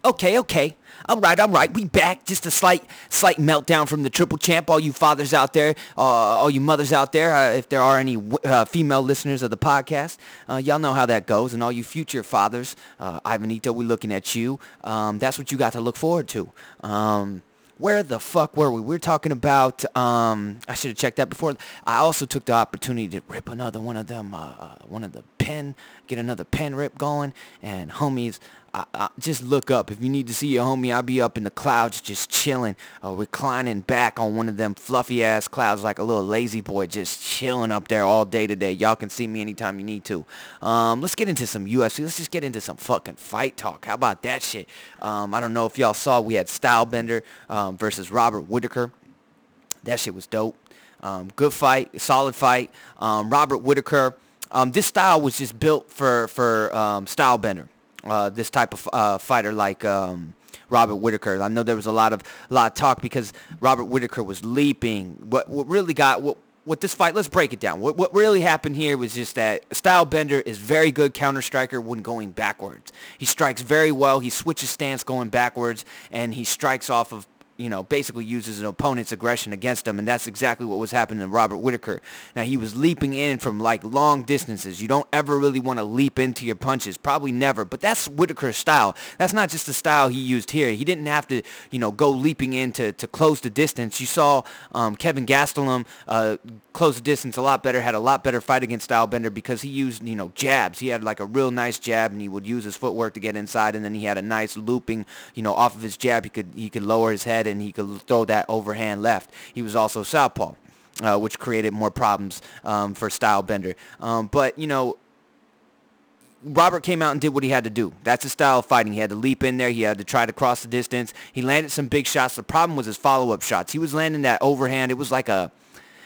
Okay, okay. All right, all right, we back. Just a slight, slight meltdown from the triple champ. All you fathers out there, uh, all you mothers out there, uh, if there are any uh, female listeners of the podcast, uh, y'all know how that goes. And all you future fathers, uh, Ivanito, we looking at you. Um, that's what you got to look forward to. Um, where the fuck were we? We are talking about, um, I should have checked that before. I also took the opportunity to rip another one of them, uh, uh one of the pen, get another pen rip going. And homies, I, I, just look up. If you need to see your homie, I'll be up in the clouds just chilling, uh, reclining back on one of them fluffy ass clouds like a little lazy boy just chilling up there all day today. Y'all can see me anytime you need to. Um, let's get into some UFC. Let's just get into some fucking fight talk. How about that shit? Um, I don't know if y'all saw we had Stylebender um, versus Robert Whittaker. That shit was dope. Um, good fight, solid fight. Um, Robert Whittaker. Um, this style was just built for for um, Stylebender uh, this type of uh, fighter like um, Robert Whittaker. I know there was a lot of a lot of talk because Robert Whittaker was leaping. What what really got what with this fight, let's break it down. What, what really happened here was just that Stylebender is very good counter striker when going backwards. He strikes very well. He switches stance going backwards, and he strikes off of you know, basically uses an opponent's aggression against him, and that's exactly what was happening to Robert Whittaker. Now, he was leaping in from, like, long distances. You don't ever really want to leap into your punches. Probably never, but that's Whittaker's style. That's not just the style he used here. He didn't have to, you know, go leaping in to, to close the distance. You saw um, Kelvin Gastelum uh, close distance a lot better, had a lot better fight against Stylebender because he used, you know, jabs. He had, like, a real nice jab, and he would use his footwork to get inside, and then he had a nice looping, you know, off of his jab. He could, he could lower his head and he could throw that overhand left. He was also southpaw. Uh, which created more problems um, for Stylebender. Um, but, you know, Robert came out and did what he had to do. That's his style of fighting. He had to leap in there. He had to try to cross the distance. He landed some big shots. The problem was his follow-up shots. He was landing that overhand. It was like a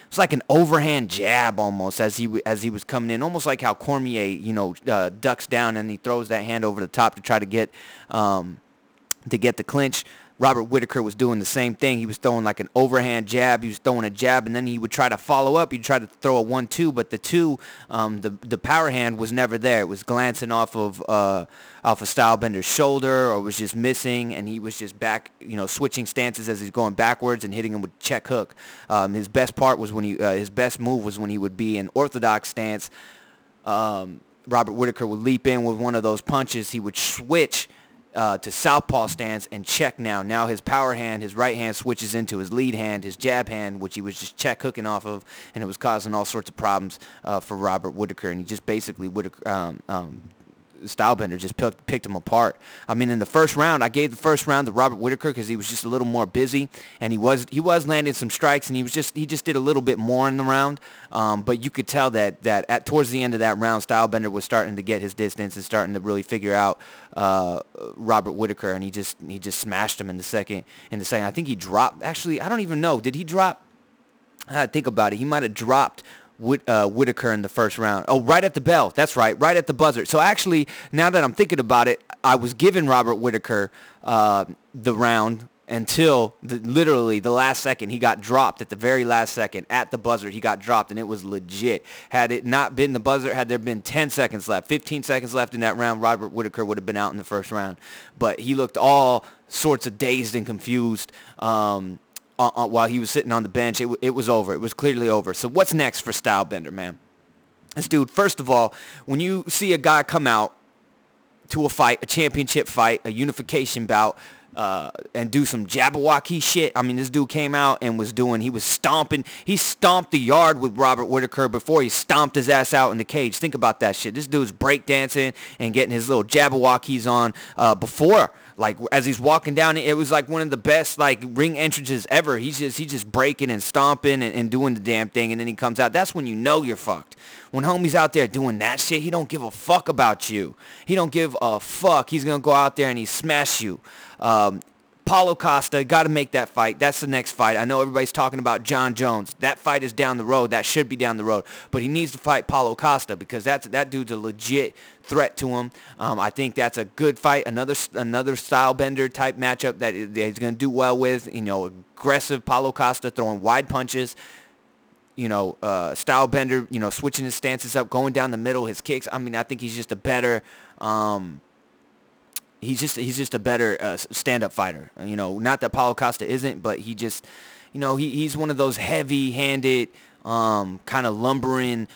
it was like an overhand jab almost as he as he was coming in, almost like how Cormier, you know, uh, ducks down and he throws that hand over the top to try to get um, to get the clinch. Robert Whittaker was doing the same thing. He was throwing like an overhand jab. He was throwing a jab, and then he would try to follow up. He'd try to throw a one-two, but the two, um, the the power hand was never there. It was glancing off of uh, off of Stylebender's shoulder, or was just missing, and he was just back, you know, switching stances as he's going backwards and hitting him with check hook. Um, his best part was when he, uh, his best move was when he would be in orthodox stance. Um, Robert Whittaker would leap in with one of those punches. He would switch uh, to southpaw stance and check now. Now his power hand, his right hand switches into his lead hand, his jab hand, which he was just check hooking off of, and it was causing all sorts of problems uh, for Robert Whittaker. And he just basically Whittaker, um, um, Stylebender just picked, picked him apart. I mean, in the first round, I gave the first round to Robert Whittaker because he was just a little more busy, and he was he was landing some strikes, and he was just he just did a little bit more in the round. Um, but you could tell that that at towards the end of that round, Stylebender was starting to get his distance and starting to really figure out uh, Robert Whittaker, and he just he just smashed him in the second in the second. I think he dropped. Actually, I don't even know. Did he drop? I think about it. He might have dropped Whit, uh, Whittaker in the first round. Oh, right at the bell. That's right, right at the buzzer. So actually, now that I'm thinking about it, I was giving Robert Whittaker uh, the round until the, literally the last second he got dropped at the very last second at the buzzer he got dropped and it was legit had it not been the buzzer had there been 10 seconds left 15 seconds left in that round robert whittaker would have been out in the first round but he looked all sorts of dazed and confused um, uh, uh, while he was sitting on the bench. It, it was over. It was clearly over. So what's next for Stylebender, man? This dude, first of all, when you see a guy come out to a fight, a championship fight, a unification bout, uh, and do some Jabberwocky shit. I mean, this dude came out and was doing, he was stomping, he stomped the yard with Robert Whittaker before he stomped his ass out in the cage. Think about that shit. This dude's breakdancing and getting his little Jabberwockies on uh, before like as he's walking down, it was like one of the best like ring entrances ever. He's just he's just breaking and stomping and, and doing the damn thing, and then he comes out. That's when you know you're fucked. When homie's out there doing that shit, he don't give a fuck about you. He don't give a fuck. He's gonna go out there and he smash you. Um, Paulo Costa, got to make that fight. That's the next fight. I know everybody's talking about Jon Jones. That fight is down the road. That should be down the road. But he needs to fight Paulo Costa because that's that dude's a legit threat to him. Um, I think that's a good fight. Another another style bender type matchup that he's going to do well with. You know, aggressive Paulo Costa throwing wide punches. You know, uh, style bender. You know, switching his stances up, going down the middle, his kicks. I mean, I think he's just a better. Um, he's just he's just a better uh, stand-up fighter. You know, not that Paulo Costa isn't, but he just, you know, he, he's one of those heavy-handed, um, kind of lumbering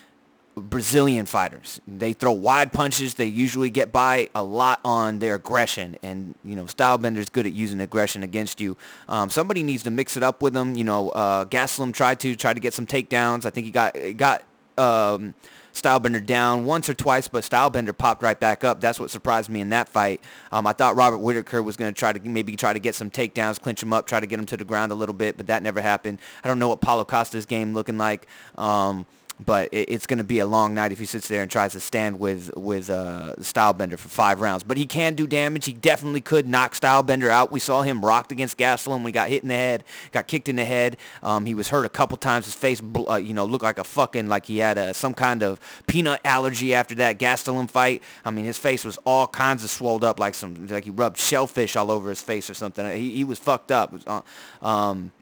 Brazilian fighters. They throw wide punches. They usually get by a lot on their aggression, and you know, Stylebender's good at using aggression against you. Um, somebody needs to mix it up with him. You know, uh, Gastelum tried to try to get some takedowns. I think he got got. Um, Stylebender down once or twice, but Stylebender popped right back up. That's what surprised me in that fight. Um, I thought Robert Whittaker was going to try to maybe try to get some takedowns, clinch him up, try to get him to the ground a little bit, but that never happened. I don't know what Paulo Costa's game looking like. Um, but it, it's going to be a long night if he sits there and tries to stand with with uh, Stylebender for five rounds. But he can do damage. He definitely could knock Stylebender out. We saw him rocked against Gastelum. We got hit in the head, got kicked in the head. Um, he was hurt a couple times. His face, uh, you know, looked like a fucking like he had a, some kind of peanut allergy after that Gastelum fight. I mean, his face was all kinds of swelled up, like some like he rubbed shellfish all over his face or something. He, he was fucked up. Was, uh, um,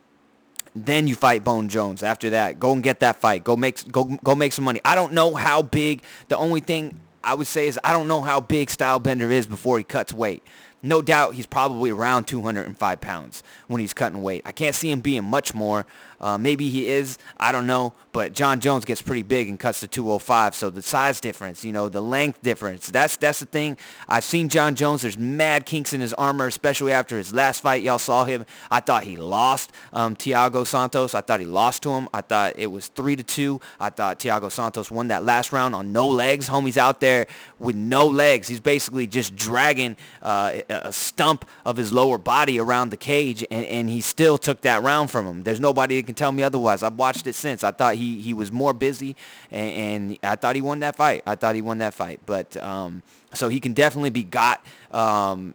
Then you fight Bone Jones. After that, go and get that fight. Go make go go make some money. I don't know how big. The only thing I would say is I don't know how big Stylebender is before he cuts weight. No doubt he's probably around 205 pounds when he's cutting weight. I can't see him being much more. Uh, maybe he is. I don't know. But Jon Jones gets pretty big and cuts to 205. So the size difference, you know, the length difference, that's that's the thing. I've seen Jon Jones. There's mad kinks in his armor, especially after his last fight. Y'all saw him. I thought he lost um, Thiago Santos. I thought he lost to him. I thought it was 3 to 2. I thought Thiago Santos won that last round on no legs. Homie's out there with no legs. He's basically just dragging uh, a stump of his lower body around the cage, and, and he still took that round from him. There's nobody can tell me otherwise. I've watched it since. I thought he he was more busy, and, and I thought he won that fight. I thought he won that fight. But um, so he can definitely be got. Um,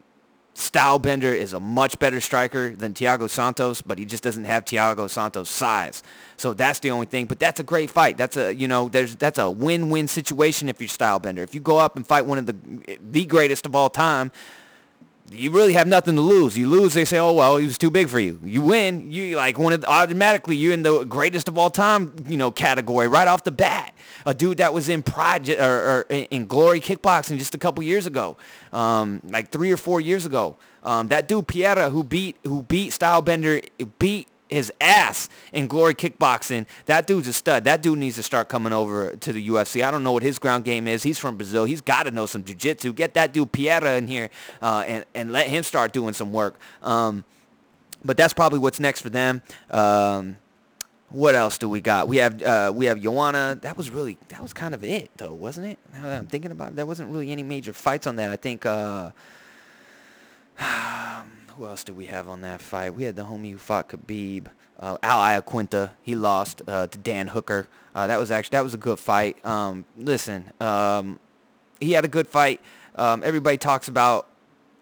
Stylebender is a much better striker than Thiago Santos, but he just doesn't have Thiago Santos' size. So that's the only thing. But that's a great fight. That's a you know there's that's a win-win situation if you're Stylebender. If you go up and fight one of the the greatest of all time, you really have nothing to lose. You lose, they say, oh well, he was too big for you. You win, you like one of automatically you're in the greatest of all time, you know, category right off the bat. A dude that was in Pride or, or in Glory Kickboxing just a couple years ago, um, like three or four years ago. Um, that dude Pereira who beat who beat Stylebender beat his ass in Glory Kickboxing. That dude's a stud. That dude needs to start coming over to the UFC. I don't know what his ground game is. He's from Brazil. He's got to know some jiu-jitsu. Get that dude Pereira in here uh, and, and let him start doing some work. Um, but that's probably what's next for them. Um, what else do we got? We have uh, we have Joanna. That was really that was kind of it though, wasn't it? Now that I'm thinking about it, there wasn't really any major fights on that. I think. Uh, who else did we have on that fight? We had the homie who fought Khabib, uh, Al Iaquinta. He lost uh, to Dan Hooker. Uh, that was actually that was a good fight. Um, listen, um, he had a good fight. Um, everybody talks about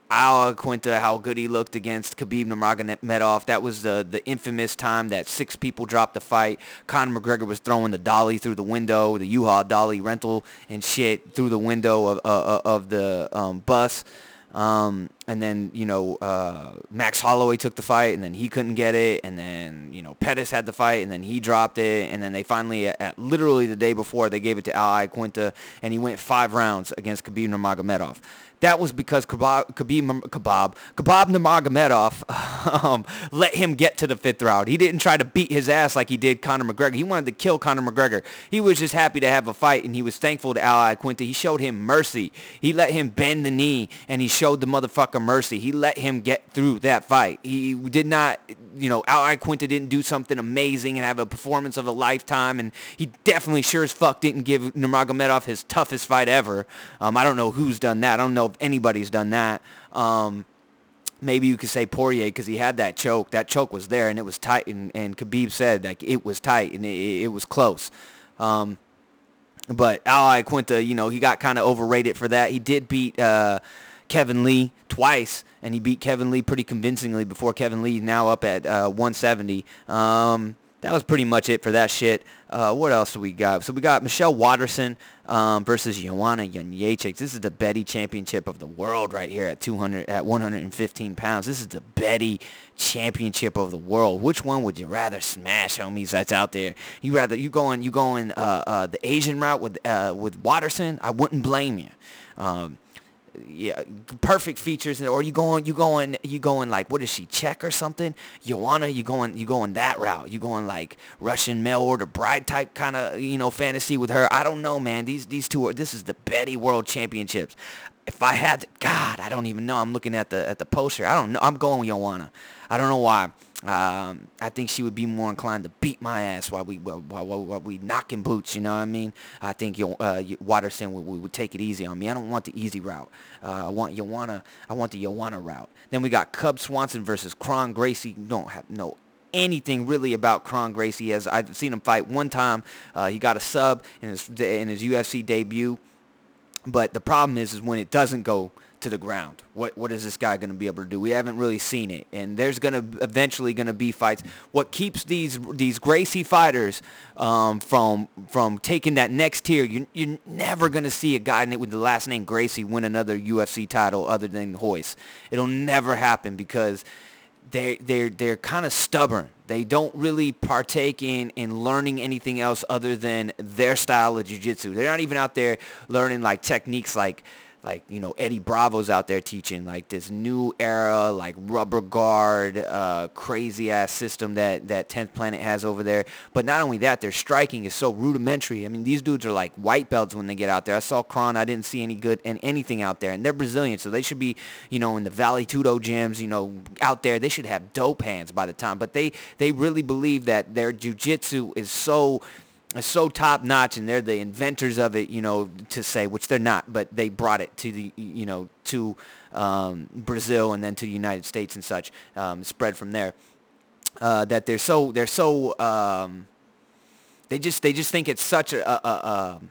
Al Iaquinta, how good he looked against Khabib Nurmagomedov. That was the the infamous time that six people dropped the fight. Conor McGregor was throwing the dolly through the window, the U-Haul dolly rental and shit through the window of uh, uh of the um, bus. Um, and then, you know, uh, Max Holloway took the fight and then he couldn't get it. And then, you know, Pettis had the fight and then he dropped it. And then they finally, at, at literally the day before, they gave it to Al Quinta and he went five rounds against Khabib Nurmagomedov. That was because Khabib, Khabib, Khabib Nurmagomedov um, let him get to the fifth round. He didn't try to beat his ass like he did Conor McGregor. He wanted to kill Conor McGregor. He was just happy to have a fight, and he was thankful to Al Iaquinta. He showed him mercy. He let him bend the knee, and he showed the motherfucker mercy. He let him get through that fight. He did not, you know, Al Iaquinta didn't do something amazing and have a performance of a lifetime, and he definitely sure as fuck didn't give Nurmagomedov his toughest fight ever. Um, I don't know who's done that. I don't know if anybody's done that. Um, maybe you could say Poirier because he had that choke. That choke was there and it was tight. And, and Khabib said like it was tight and it, it was close. Um, but Al Iaquinta, you know, he got kind of overrated for that. He did beat uh, Kevin Lee twice, and he beat Kevin Lee pretty convincingly before Kevin Lee now up at uh, 170. Um, that was pretty much it for that shit. Uh, what else do we got? So we got Michelle Waterson um, versus Joanna Jędrzejczyk. This is the Betty Championship of the world right here at 200 at 115 pounds. This is the Betty Championship of the world. Which one would you rather smash, homies? That's out there. You rather you going you going uh, uh, the Asian route with uh, with Waterson? I wouldn't blame you. Um, yeah, perfect features, or you going, you going, you going like, what is she, Czech or something? Joanna, you going, you going that route? You going like Russian mail order bride type kind of, you know, fantasy with her? I don't know, man. These these two are. This is the Betty World Championships. If I had, to, God, I don't even know. I'm looking at the at the poster. I don't know. I'm going with Joanna. I don't know why. Um, I think she would be more inclined to beat my ass while we while, while, while we knocking boots. You know what I mean? I think you, uh, Waterson would, would, take it easy on me. I don't want the easy route. Uh, I want Joanna. I want the Joanna route. Then we got Cub Swanson versus Kron Gracie. Don't have no anything really about Kron Gracie as I've seen him fight one time. Uh, he got a sub in his in his UFC debut. But the problem is, is when it doesn't go to the ground. What what is this guy going to be able to do? We haven't really seen it, and there's going to eventually going to be fights. What keeps these these Gracie fighters um, from from taking that next tier? You, you're never going to see a guy with the last name Gracie win another UFC title other than Royce. It'll never happen because they they're they're kind of stubborn. They don't really partake in in learning anything else other than their style of jiu-jitsu. They're not even out there learning like techniques like like you know Eddie Bravo's out there teaching like this new era like rubber guard uh, crazy ass system that that 10th Planet has over there. But not only that, their striking is so rudimentary. I mean, these dudes are like white belts when they get out there. I saw Kron, I didn't see any good and anything out there, and they're Brazilian, so they should be you know in the Vale Tudo gyms, you know out there. They should have dope hands by the time. But they they really believe that their jujitsu is so so top notch and they're the inventors of it, you know, to say, which they're not, but they brought it to the, you know, to um, Brazil and then to the United States and such, um, spread from there. Uh, that they're so, they're so, um, they just, they just think it's such a, a, a,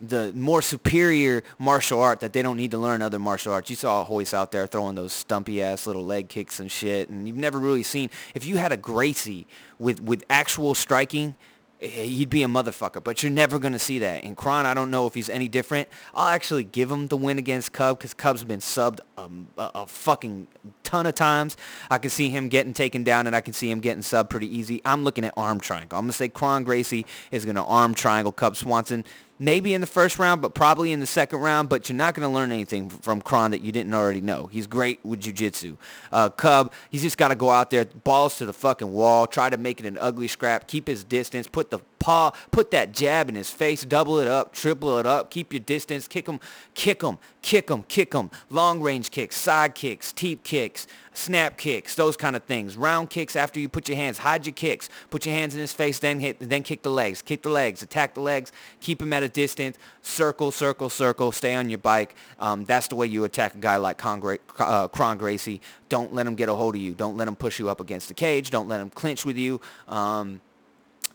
the more superior martial art that they don't need to learn other martial arts. You saw Royce out there throwing those stumpy ass little leg kicks and shit, and you've never really seen. If you had a Gracie with with actual striking, he'd be a motherfucker, but you're never going to see that. And Kron, I don't know if he's any different. I'll actually give him the win against Cub because Cub's been subbed um, a, a, fucking ton of times. I can see him getting taken down and I can see him getting subbed pretty easy. I'm looking at arm triangle. I'm going to say Kron Gracie is going to arm triangle Cub Swanson maybe in the first round, but probably in the second round. But you're not going to learn anything from Kron that you didn't already know. He's great with jiu-jitsu. Uh, Cub, he's just got to go out there, balls to the fucking wall, try to make it an ugly scrap, keep his distance, put the paw, put that jab in his face, double it up, triple it up, keep your distance, kick him, kick him, kick him, kick him, long range kicks, side kicks, teep kicks, snap kicks, those kind of things. Round kicks after you put your hands, hide your kicks, put your hands in his face, then hit, then kick the legs, kick the legs, attack the legs, keep him at a distance, circle, circle, circle, stay on your bike. Um, that's the way you attack a guy like Congra- uh, Kron Gracie. Don't let him get a hold of you. Don't let him push you up against the cage. Don't let him clinch with you. Um,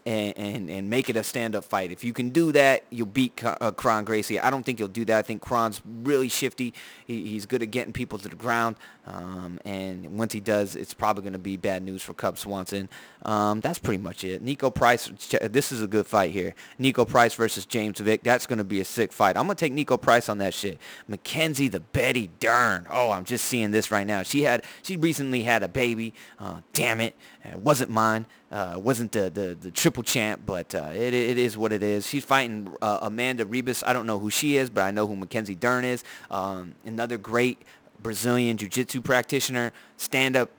and, and, and make it a stand-up fight. If you can do that, you'll beat uh, Kron Gracie. I don't think you'll do that. I think Kron's really shifty. He, he's good at getting people to the ground. Um, and once he does, it's probably going to be bad news for Cub Swanson. Um, that's pretty much it. Niko Price, this is a good fight here. Niko Price versus James Vick. That's going to be a sick fight. I'm going to take Niko Price on that shit. Mackenzie the Betty Dern. Oh, I'm just seeing this right now. She had, she recently had a baby. Uh, damn it. It wasn't mine. Uh, wasn't the, the, the triple champ, but uh, it, it is what it is. She's fighting uh, Amanda Ribas. I don't know who she is, but I know who Mackenzie Dern is. Um, another great Brazilian jiu-jitsu practitioner, stand-up.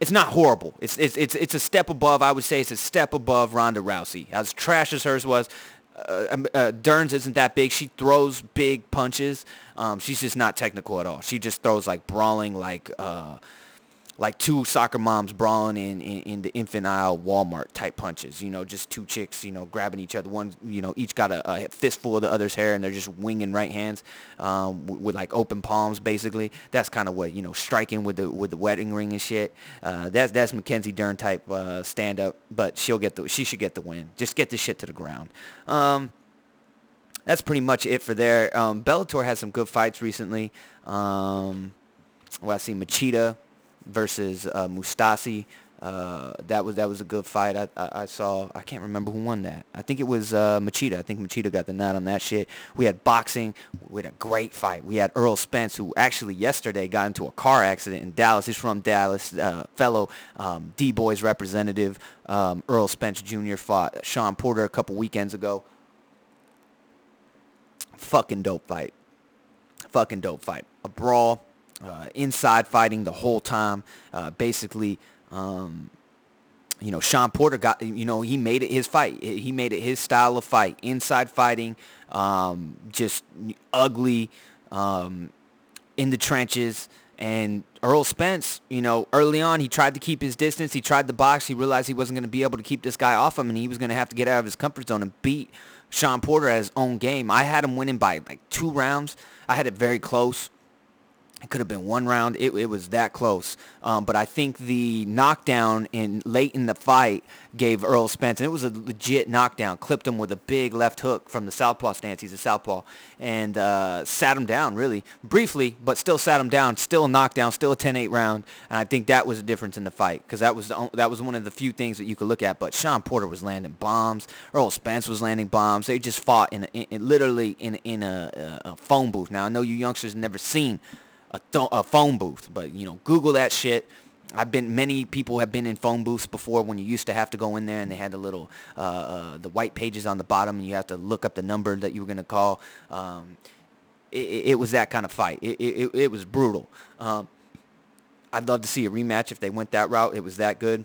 It's not horrible. It's, it's, it's, it's a step above, I would say it's a step above Ronda Rousey. As trash as hers was, uh, um, uh, Dern's isn't that big. She throws big punches. Um, she's just not technical at all. She just throws like brawling, like uh, like two soccer moms brawling in, in, in, the infant aisle Walmart type punches. You know, just two chicks, you know, grabbing each other. One, you know, each got a, a fistful of the other's hair, and they're just winging right hands um, with, with, like open palms, basically. That's kind of what you know, striking with the with the wedding ring and shit. Uh, that's that's Mackenzie Dern type uh, stand up, but she'll get the she should get the win. Just get this shit to the ground. Um, that's pretty much it for there. Um, Bellator has some good fights recently. Um, well, I see Machida versus uh, Mousasi. Uh, that was that was a good fight. I, I, I saw. I can't remember who won that. I think it was uh, Machida. I think Machida got the nod on that shit. We had boxing. We had a great fight. We had Earl Spence, who actually yesterday got into a car accident in Dallas. He's from Dallas. Uh, fellow um, D Boys representative um, Errol Spence Jr. fought Shawn Porter a couple weekends ago. Fucking dope fight. Fucking dope fight. A brawl inside fighting the whole time. Uh, basically, um, you know, Shawn Porter got, you know, he made it his fight. He made it his style of fight. Inside fighting, um, just ugly, um, in the trenches. And Earl Spence, you know, early on, he tried to keep his distance. He tried to box. He realized he wasn't going to be able to keep this guy off him, and he was going to have to get out of his comfort zone and beat Shawn Porter at his own game. I had him winning by like two rounds. I had it very close. It could have been one round. It, it was that close. Um, but I think the knockdown in late in the fight gave Earl Spence, and it was a legit knockdown, clipped him with a big left hook from the southpaw stance. He's a southpaw, and uh, sat him down really briefly, but still sat him down. Still a knockdown, still a 10-8 round, and I think that was a difference in the fight because that was the, that was one of the few things that you could look at. But Shawn Porter was landing bombs. Earl Spence was landing bombs. They just fought in, a, in literally in in a, a phone booth. Now I know you youngsters never seen a, th- a phone booth. But, you know, Google that shit. I've been many people have been in phone booths before when you used to have to go in there and they had the little uh, uh, the white pages on the bottom and you have to look up the number that you were gonna call. Um, it, it, was that kind of fight. It, it, it was brutal. Um, I'd love to see a rematch if they went that route. It was that good.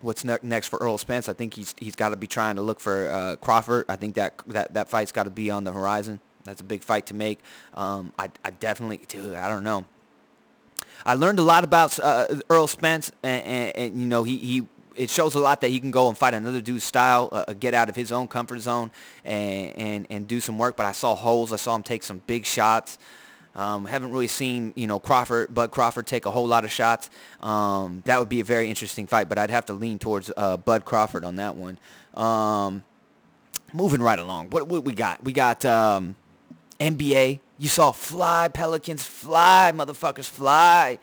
What's ne- next for Earl Spence? I think he's he's got to be trying to look for uh, Crawford. I think that that that fight's got to be on the horizon. That's a big fight to make. Um, I I definitely, dude. I don't know. I learned a lot about uh, Errol Spence, and, and, and, you know he, he it shows a lot that he can go and fight another dude's style, uh, get out of his own comfort zone, and, and and do some work. But I saw holes. I saw him take some big shots. Um, haven't really seen you know Crawford, Bud Crawford take a whole lot of shots. Um, that would be a very interesting fight, but I'd have to lean towards uh, Bud Crawford on that one. Um, moving right along, what, what we got? We got um, NBA. You saw fly Pelicans fly, motherfuckers fly.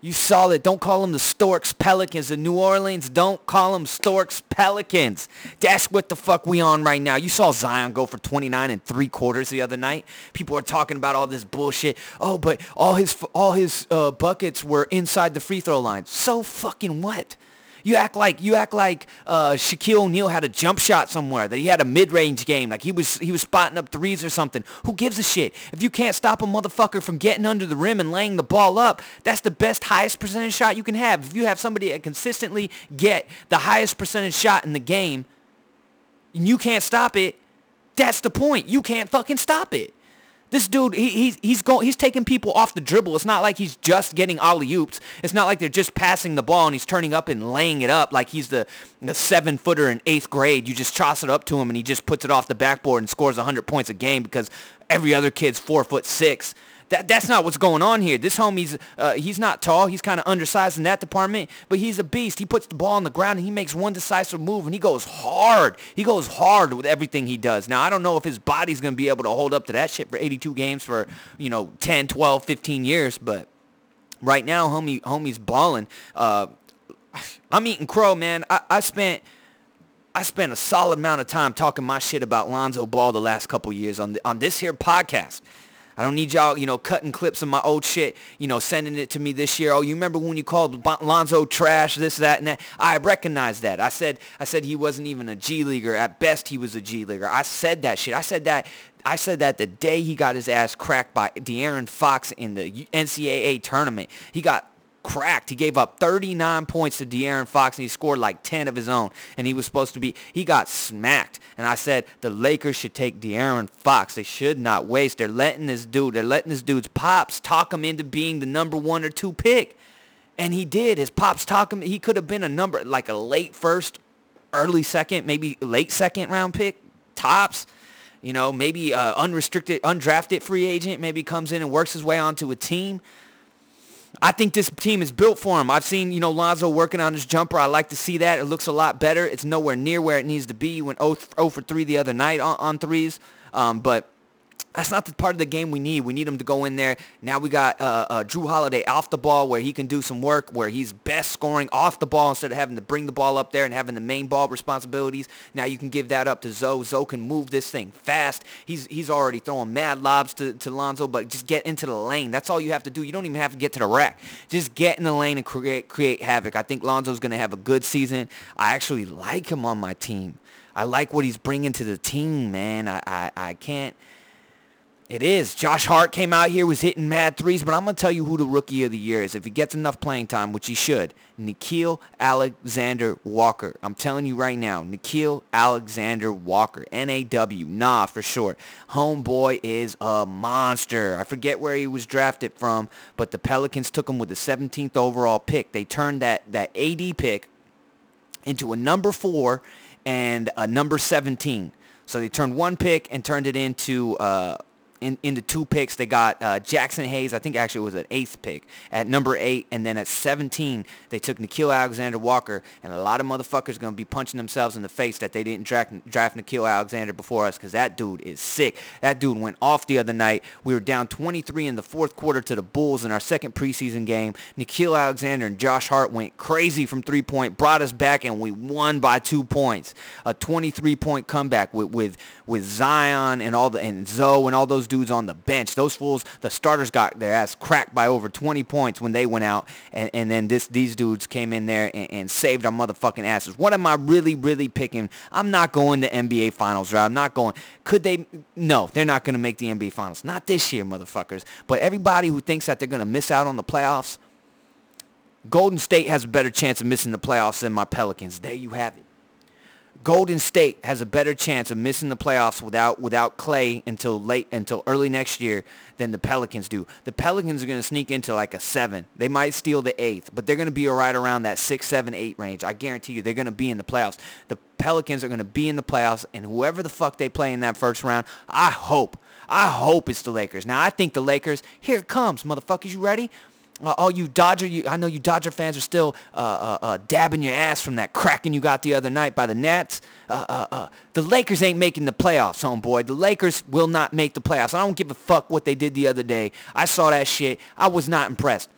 You saw it. Don't call them the Storks Pelicans. The New Orleans, don't call them Storks Pelicans. That's what the fuck we on right now. You saw Zion go for 29 and three quarters the other night. People are talking about all this bullshit. Oh, but all his all his uh, buckets were inside the free throw line. So fucking what? You act like you act like uh, Shaquille O'Neal had a jump shot somewhere. That he had a mid-range game. Like he was he was spotting up threes or something. Who gives a shit? If you can't stop a motherfucker from getting under the rim and laying the ball up, that's the best highest percentage shot you can have. If you have somebody that consistently get the highest percentage shot in the game, and you can't stop it, that's the point. You can't fucking stop it. This dude, he, he's he's going, he's taking people off the dribble. It's not like he's just getting alley oops. It's not like they're just passing the ball and he's turning up and laying it up like he's the the seven footer in eighth grade. You just toss it up to him and he just puts it off the backboard and scores 100 points a game because every other kid's four foot six. That that's not what's going on here. This homie's uh, he's not tall. He's kind of undersized in that department, but he's a beast. He puts the ball on the ground and he makes one decisive move and he goes hard. He goes hard with everything he does. Now I don't know if his body's gonna be able to hold up to that shit for 82 games for you know 10, 12, 15 years, but right now, homie, homie's balling. Uh, I'm eating crow, man. I, I spent. I spent a solid amount of time talking my shit about Lonzo Ball the last couple years on the, on this here podcast. I don't need y'all, you know, cutting clips of my old shit, you know, sending it to me this year. Oh, you remember when you called Lonzo trash, this, that, and that? I recognize that. I said, I said he wasn't even a G leaguer. At best, he was a G leaguer. I said that shit. I said that. I said that the day he got his ass cracked by De'Aaron Fox in the NCAA tournament. He got cracked. He gave up 39 points to De'Aaron Fox and he scored like 10 of his own. And he was supposed to be, he got smacked. And I said the Lakers should take De'Aaron Fox. They should not waste. They're letting this dude, they're letting this dude's pops talk him into being the number one or two pick. And he did. His pops talk him. He could have been a number, like a late first, early second, maybe late second round pick, tops. You know, maybe uh, unrestricted, undrafted free agent, maybe comes in and works his way onto a team. I think this team is built for him. I've seen, you know, Lonzo working on his jumper. I like to see that. It looks a lot better. It's nowhere near where it needs to be. He went 0, 0 for 3 the other night on, on threes. Um, but that's not the part of the game we need. We need him to go in there. Now we got uh, uh, Jrue Holiday off the ball where he can do some work, where he's best scoring off the ball instead of having to bring the ball up there and having the main ball responsibilities. Now you can give that up to Zoe. Zoe can move this thing fast. He's he's already throwing mad lobs to, to Lonzo, but just get into the lane. That's all you have to do. You don't even have to get to the rack. Just get in the lane and create create havoc. I think Lonzo's going to have a good season. I actually like him on my team. I like what he's bringing to the team, man. I, I, I can't it is. Josh Hart came out here, was hitting mad threes, but I'm going to tell you who the rookie of the year is. If he gets enough playing time, which he should, Nickeil Alexander Walker. I'm telling you right now, Nickeil Alexander Walker. N-A-W, nah, for short. Homeboy is a monster. I forget where he was drafted from, but the Pelicans took him with the 17th overall pick. They turned that, that AD pick into a number four and a number 17. So they turned one pick and turned it into uh, in, in the two picks, they got uh, Jaxson Hayes. I think actually it was an eighth pick at number eight, and then at 17 they took Nickeil Alexander Walker. And a lot of motherfuckers gonna be punching themselves in the face that they didn't draft, draft Nickeil Alexander before us, because that dude is sick. That dude went off the other night. We were down 23 in the fourth quarter to the Bulls in our second preseason game. Nickeil Alexander and Josh Hart went crazy from three point, brought us back, and we won by two points. A 23 point comeback with with with Zion and all the and Zoe and all those dudes dudes on the bench. Those fools, the starters got their ass cracked by over 20 points when they went out, and, and then this these dudes came in there and, and saved our motherfucking asses. What am I really, really picking? I'm not going to NBA Finals, right? I'm not going. Could they? No, they're not going to make the NBA Finals. Not this year, motherfuckers. But everybody who thinks that they're going to miss out on the playoffs, Golden State has a better chance of missing the playoffs than my Pelicans. There you have it. Golden State has a better chance of missing the playoffs without without Clay until late until early next year than the Pelicans do. The Pelicans are going to sneak into like a seven. They might steal the eighth, but they're going to be right around that six, seven, eight range. I guarantee you, they're going to be in the playoffs. The Pelicans are going to be in the playoffs, and whoever the fuck they play in that first round, I hope, I hope it's the Lakers. Now I think the Lakers. Here it comes, motherfuckers. You ready? Uh, all you Dodger, you, I know you Dodger fans are still uh, uh, uh, dabbing your ass from that cracking you got the other night by the Nets. Uh, uh, the Lakers ain't making the playoffs, homeboy. The Lakers will not make the playoffs. I don't give a fuck what they did the other day. I saw that shit. I was not impressed.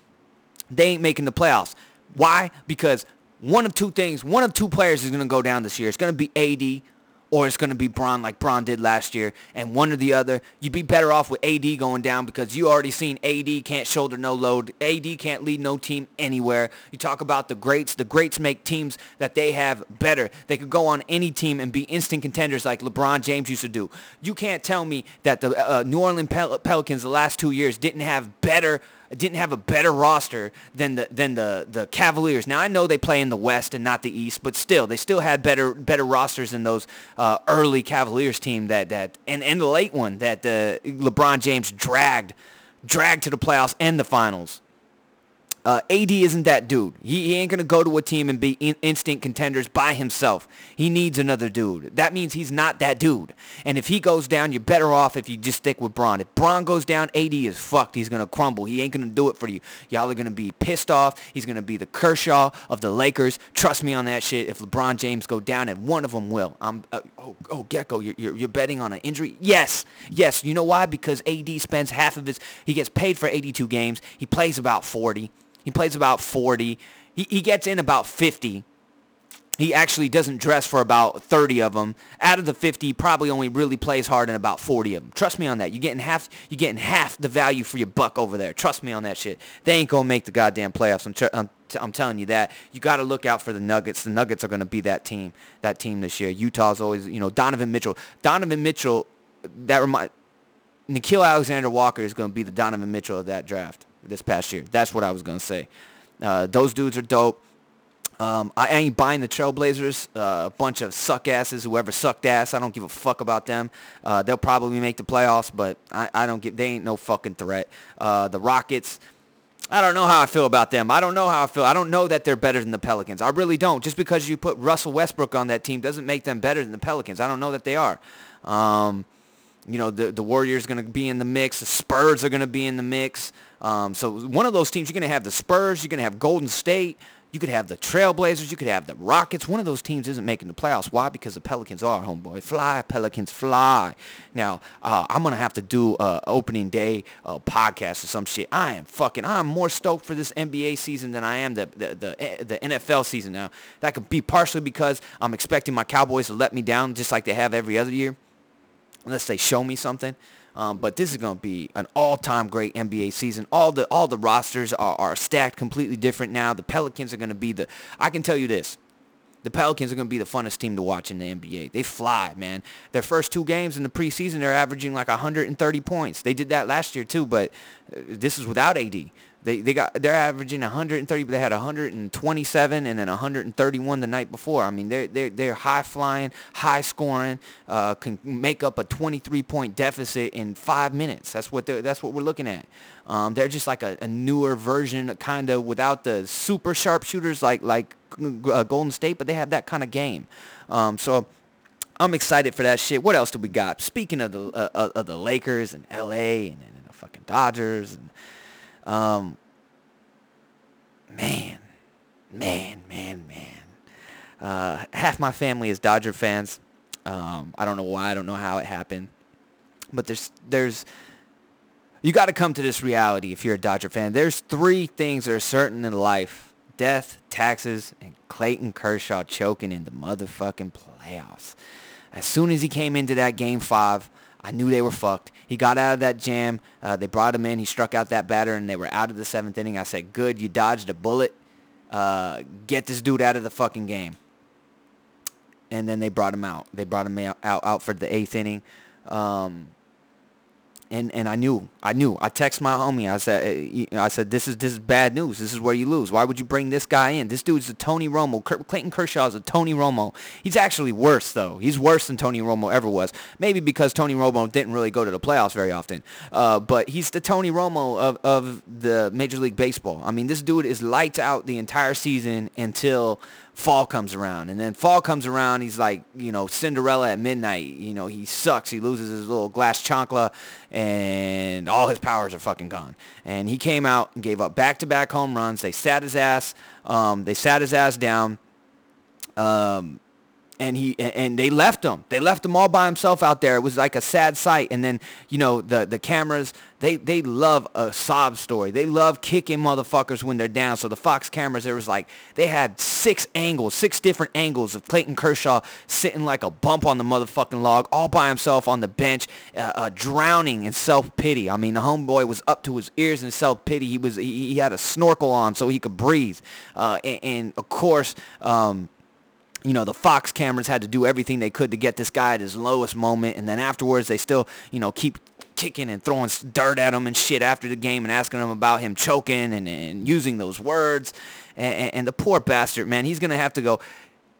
They ain't making the playoffs. Why? Because one of two things, one of two players is going to go down this year. It's going to be AD or it's going to be Bron like Bron did last year, and one or the other. You'd be better off with AD going down because you already seen AD can't shoulder no load. AD can't lead no team anywhere. You talk about the greats. The greats make teams that they have better. They could go on any team and be instant contenders like LeBron James used to do. You can't tell me that the uh, New Orleans Pel- Pelicans the last two years didn't have better – didn't have a better roster than the than the the Cavaliers. Now I know they play in the West and not the East, but still they still had better better rosters than those uh, early Cavaliers team that that and, and the late one that uh, LeBron James dragged dragged to the playoffs and the finals. Uh, AD isn't that dude. He, he ain't going to go to a team and be in, instant contenders by himself. He needs another dude. That means he's not that dude. And if he goes down, you're better off if you just stick with Bron. If Bron goes down, AD is fucked. He's going to crumble. He ain't going to do it for you. Y'all are going to be pissed off. He's going to be the Kershaw of the Lakers. Trust me on that shit. If LeBron James go down, and one of them will. I'm, uh, oh, oh, Gecko, you're, you're, you're betting on an injury? Yes. Yes. You know why? Because AD spends half of his, he gets paid for 82 games. He plays about 40. He plays about 40. He, he gets in about 50. He actually doesn't dress for about 30 of them. Out of the 50, he probably only really plays hard in about 40 of them. Trust me on that. You're getting half. You're getting half the value for your buck over there. Trust me on that shit. They ain't gonna make the goddamn playoffs. I'm, tr- I'm, t- I'm telling you that. You got to look out for the Nuggets. The Nuggets are gonna be that team. That team this year. Utah's always, you know, Donovan Mitchell. Donovan Mitchell. That remind. Nickeil Alexander Walker is gonna be the Donovan Mitchell of that draft this past year. That's what I was going to say. Uh, those dudes are dope. Um, I ain't buying the Trailblazers. Uh, a bunch of suck asses. Whoever sucked ass, I don't give a fuck about them. Uh, they'll probably make the playoffs, but I, I don't get. They ain't no fucking threat. Uh, the Rockets. I don't know how I feel about them. I don't know how I feel. I don't know that they're better than the Pelicans. I really don't. Just because you put Russell Westbrook on that team doesn't make them better than the Pelicans. I don't know that they are. Um, you know, the the Warriors going to be in the mix. The Spurs are going to be in the mix. Um, so one of those teams, you're going to have the Spurs, you're going to have Golden State, you could have the Trailblazers, you could have the Rockets. One of those teams isn't making the playoffs. Why? Because the Pelicans are, homeboy. Fly, Pelicans, fly. Now, uh, I'm going to have to do a opening day uh, podcast or some shit. I am fucking, I'm more stoked for this NBA season than I am the, the, the, the NFL season now. That could be partially because I'm expecting my Cowboys to let me down just like they have every other year. Unless they show me something. Um, but this is going to be an all-time great NBA season. All the all the rosters are, are stacked completely different now. The Pelicans are going to be the. I can tell you this. The Pelicans are going to be the funnest team to watch in the NBA. They fly, man. Their first two games in the preseason, they're averaging like 130 points. They did that last year too, but uh, this is without AD. They they got they're averaging 130, but they had 127 and then 131 the night before. I mean, they're they're they're high flying, high scoring, uh, can make up a 23 point deficit in five minutes. That's what they that's what we're looking at. Um, they're just like a, a newer version, kind of without the super sharpshooters like like uh, Golden State, but they have that kind of game. Um, so. I'm excited for that shit. What else do we got? Speaking of the uh, uh of the Lakers and LA and, and the fucking Dodgers and um, man, man, man, man. Uh, half my family is Dodger fans. Um, I don't know why. I don't know how it happened. But there's there's you got to come to this reality if you're a Dodger fan. There's three things that are certain in life: death, taxes, and Clayton Kershaw choking in the motherfucking playoffs. As soon as he came into that game five, I knew they were fucked. He got out of that jam. Uh, they brought him in. He struck out that batter, and they were out of the seventh inning. I said, good, you dodged a bullet. Uh, get this dude out of the fucking game. And then they brought him out. They brought him out, out, out for the eighth inning. Um, and and I knew, I knew. I text my homie. I said, eh, I said, this is this is bad news. This is where you lose. Why would you bring this guy in? This dude's a Tony Romo. Clayton Kershaw is a Tony Romo. He's actually worse though. He's worse than Tony Romo ever was. Maybe because Tony Romo didn't really go to the playoffs very often. Uh, but he's the Tony Romo of of the Major League Baseball. I mean, this dude is lights out the entire season until fall comes around. And then fall comes around, he's like, you know, Cinderella at midnight. You know, he sucks. He loses his little glass chancla and all his powers are fucking gone. And he came out and gave up back-to-back home runs. They sat his ass. Um, they sat his ass down. Um, and he and they left him. They left him all by himself out there. It was like a sad sight. And then you know the the cameras they they love a sob story. They love kicking motherfuckers when they're down. So the Fox cameras there was like they had six angles, six different angles of Clayton Kershaw sitting like a bump on the motherfucking log, all by himself on the bench, uh, uh, drowning in self pity. I mean the homeboy was up to his ears in self pity. He was he, he, had a snorkel on so he could breathe. Uh, and, and, of course. Um, you know, the Fox cameras had to do everything they could to get this guy at his lowest moment. And then afterwards, they still, you know, keep kicking and throwing dirt at him and shit after the game and asking him about him choking and, and using those words. And, and the poor bastard, man, he's going to have to go.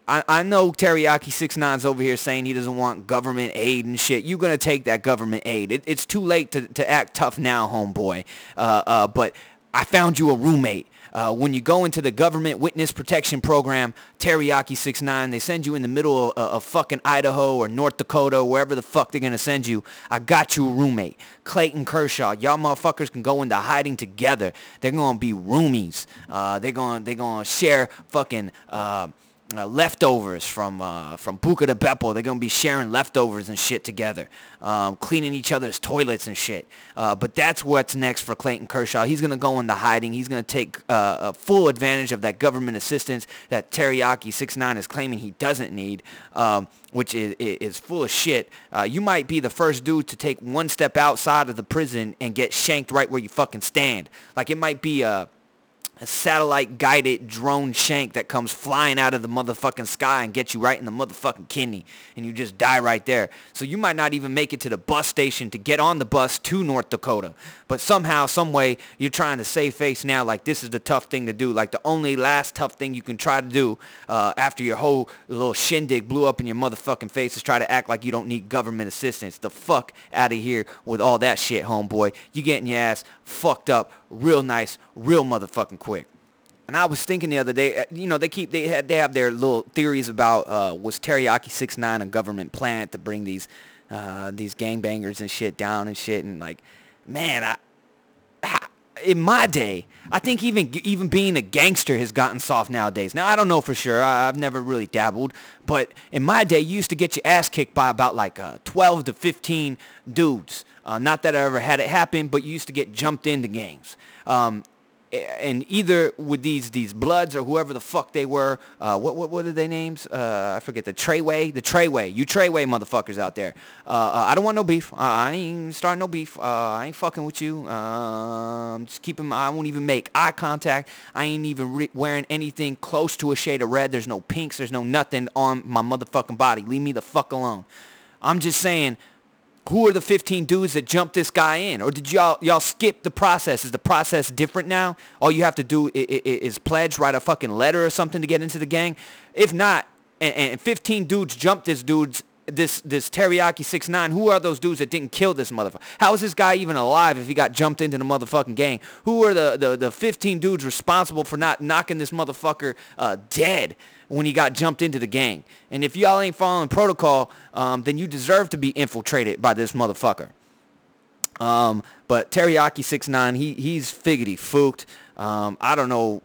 I, I know Teriyaki Six Nine's over here saying he doesn't want government aid and shit. You're going to take that government aid. It, it's too late to, to act tough now, homeboy. Uh, uh, but I found you a roommate. Uh, when you go into the government witness protection program, Teriyaki 69, they send you in the middle of, of, fucking Idaho or North Dakota, wherever the fuck they're going to send you. I got you a roommate. Clayton Kershaw. Y'all motherfuckers can go into hiding together. They're going to be roomies. Uh, they're going to they're to share fucking... Uh, uh, leftovers from uh, from Buca di Beppo. They're gonna be sharing leftovers and shit together, um, cleaning each other's toilets and shit. Uh, but that's what's next for Clayton Kershaw. He's gonna go into hiding. He's gonna take uh, full advantage of that government assistance that Teriyaki Six Nine is claiming he doesn't need, um, which is, is full of shit. Uh, you might be the first dude to take one step outside of the prison and get shanked right where you fucking stand. Like it might be a a satellite guided drone shank that comes flying out of the motherfucking sky and gets you right in the motherfucking kidney and you just die right there. So you might not even make it to the bus station to get on the bus to North Dakota. But somehow, some way, you're trying to save face now like this is the tough thing to do. Like the only last tough thing you can try to do uh, after your whole little shindig blew up in your motherfucking face is try to act like you don't need government assistance. The fuck out of here with all that shit, homeboy. You getting your ass fucked up real nice, real motherfucking quick. And I was thinking the other day, uh, you know, they keep they had they have their little theories about uh, was Teriyaki Six Nine a government plant to bring these uh, these gangbangers and shit down and shit and like, man, I, in my day, I think even even being a gangster has gotten soft nowadays. Now I don't know for sure. I, have never really dabbled, but in my day, you used to get your ass kicked by about like uh, 12 to 15 dudes. Uh, not that I ever had it happen, but you used to get jumped into games. Um, and either with these these bloods or whoever the fuck they were, uh, what what what are their names? Uh, I forget the Treyway, the Treyway, you Treyway motherfuckers out there. Uh, uh I don't want no beef. I ain't starting no beef. Uh, I ain't fucking with you. Um, just keep him. I won't even make eye contact. I ain't even re- wearing anything close to a shade of red. There's no pinks. There's no nothing on my motherfucking body. Leave me the fuck alone. I'm just saying who are the 15 dudes that jumped this guy in? Or did y'all y'all skip the process? Is the process different now? All you have to do is, is pledge, write a fucking letter or something to get into the gang. If not, and, and 15 dudes jumped this dude's this this teriyaki six nine. Who are those dudes that didn't kill this motherfucker? How is this guy even alive if he got jumped into the motherfucking gang? Who are the the, the 15 dudes responsible for not knocking this motherfucker uh, dead? When he got jumped into the gang. And if y'all ain't following protocol, um, then you deserve to be infiltrated by this motherfucker. Um, but Teriyaki six nine, he he's figgity fooked. Um, I don't know.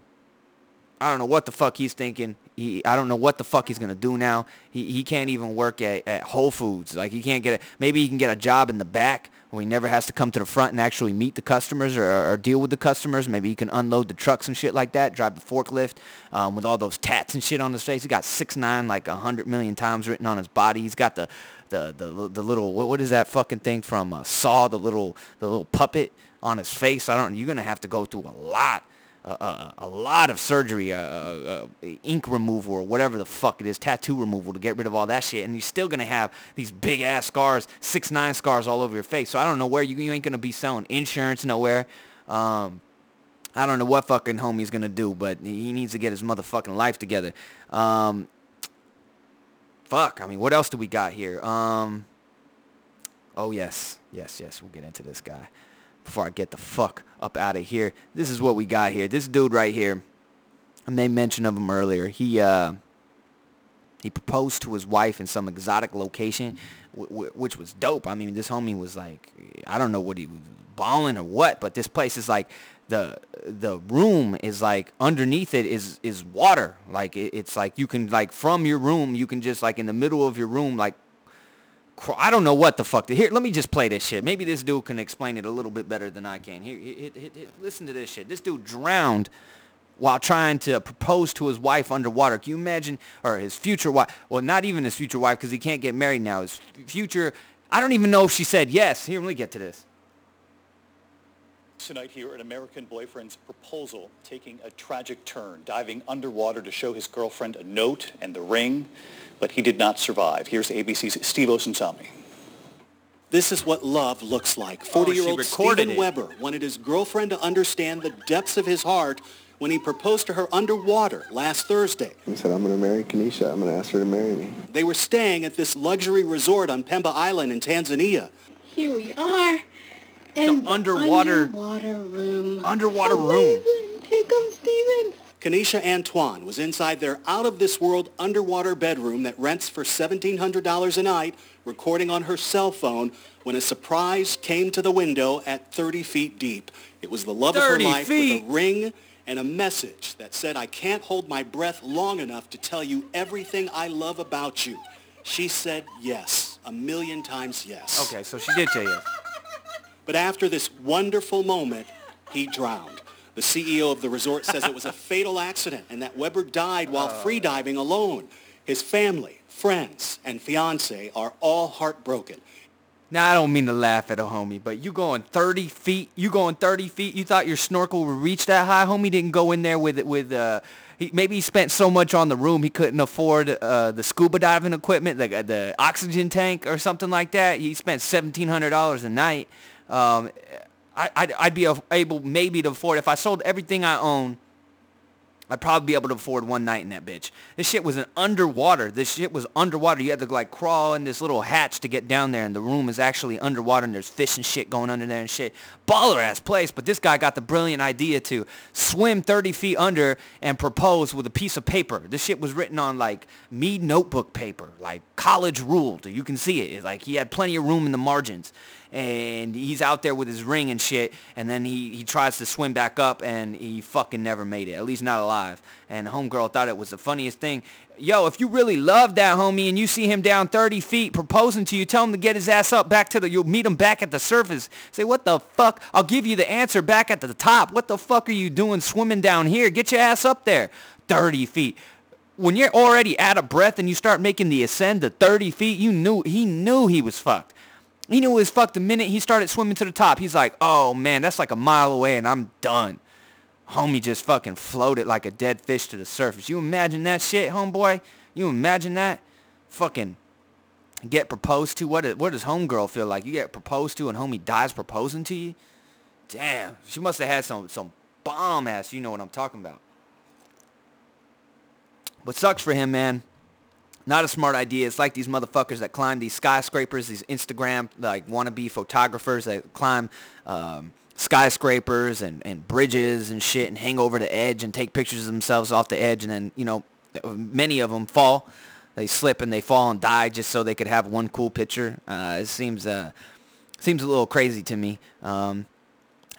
I don't know what the fuck he's thinking. He, I don't know what the fuck he's gonna do now. He, he can't even work at, at Whole Foods. Like he can't get a, maybe he can get a job in the back where he never has to come to the front and actually meet the customers or, or deal with the customers. Maybe he can unload the trucks and shit like that, drive the forklift um, with all those tats and shit on his face. He got six nine like a hundred million times written on his body. He's got the the the the little what, what is that fucking thing from uh, Saw? The little the little puppet on his face. I don't. You're gonna have to go through a lot. Uh, a lot of surgery, uh, uh, uh, ink removal or whatever the fuck it is, tattoo removal to get rid of all that shit, and you're still gonna have these big ass scars, six nine scars all over your face. So I don't know where you, you ain't gonna be selling insurance nowhere. Um, I don't know what fucking homie's gonna do, but he needs to get his motherfucking life together. Um, fuck. I mean, what else do we got here? Um, oh yes, yes, yes. We'll get into this guy before I get the fuck up out of here. This is what we got here. This dude right here, I made mention of him earlier. He uh, he proposed to his wife in some exotic location, which was dope. I mean, this homie was like, I don't know what he was balling or what, but this place is like the the room is like underneath it is is water. Like it, it's like you can like from your room you can just like in the middle of your room like I don't know what the fuck. To, Here, let me just play this shit. Maybe this dude can explain it a little bit better than I can. Here, hit, hit, hit, listen to this shit. This dude drowned while trying to propose to his wife underwater. Can you imagine? Or his future wife. Well, not even his future wife because he can't get married now. His future. I don't even know if she said yes. Here, let me get to this. Tonight here, an American boyfriend's proposal taking a tragic turn, diving underwater to show his girlfriend a note and the ring but he did not survive. Here's ABC's Steve Osunsami. This is what love looks like. 40-year-old oh, Steven it. Weber wanted his girlfriend to understand the depths of his heart when he proposed to her underwater last Thursday. He said, I'm going to marry Kenesha. I'm going to ask her to marry me. They were staying at this luxury resort on Pemba Island in Tanzania. Here we are. In the underwater, underwater room. Underwater oh, room. Here comes Steven. Kenesha Antoine was inside their out-of-this-world underwater bedroom that rents for $1,700 a night, recording on her cell phone when a surprise came to the window at 30 feet deep. It was the love of her life feet. with a ring and a message that said, I can't hold my breath long enough to tell you everything I love about you. She said yes, a million times yes. Okay, so she did tell yes. But after this wonderful moment, he drowned. The CEO of the resort says it was a fatal accident and that Weber died while uh. freediving alone. His family, friends, and fiance are all heartbroken. Now, I don't mean to laugh at a homie, but you going 30 feet, you going 30 feet, you thought your snorkel would reach that high? Homie didn't go in there with, it with uh, he, maybe he spent so much on the room he couldn't afford uh, the scuba diving equipment, the, the oxygen tank or something like that. He spent $1,700 a night. Um, I, I'd, I'd be able maybe to afford if I sold everything I own I'd probably be able to afford one night in that bitch. This shit was an underwater. This shit was underwater. You had to like crawl in this little hatch to get down there, and the room is actually underwater, and there's fish and shit going under there and shit. Baller ass place, but this guy got the brilliant idea to swim 30 feet under and propose with a piece of paper. This shit was written on like Mead notebook paper, like college ruled. You can see it. Like he had plenty of room in the margins and he's out there with his ring and shit, and then he, he tries to swim back up, and he fucking never made it, at least not alive. And homegirl thought it was the funniest thing. Yo, if you really love that homie and you see him down 30 feet proposing to you, tell him to get his ass up back to the, you'll meet him back at the surface. Say, what the fuck? I'll give you the answer back at the top. What the fuck are you doing swimming down here? Get your ass up there. 30 feet when you're already out of breath and you start making the ascend to 30 feet, you knew he knew he was fucked. He knew it was fucked the minute he started swimming to the top. He's like, oh man, that's like a mile away and I'm done. Homie just fucking floated like a dead fish to the surface. You imagine that shit, homeboy? You imagine that? Fucking get proposed to. What, what does homegirl feel like? You get proposed to and homie dies proposing to you? Damn, she must have had some, some bomb ass. You know what I'm talking about. But sucks for him, man. Not a smart idea. It's like these motherfuckers that climb these skyscrapers, these Instagram like wannabe photographers that climb um, skyscrapers and, and bridges and shit and hang over the edge and take pictures of themselves off the edge and then you know many of them fall. They slip and they fall and die just so they could have one cool picture. Uh, it seems uh, seems a little crazy to me. Um,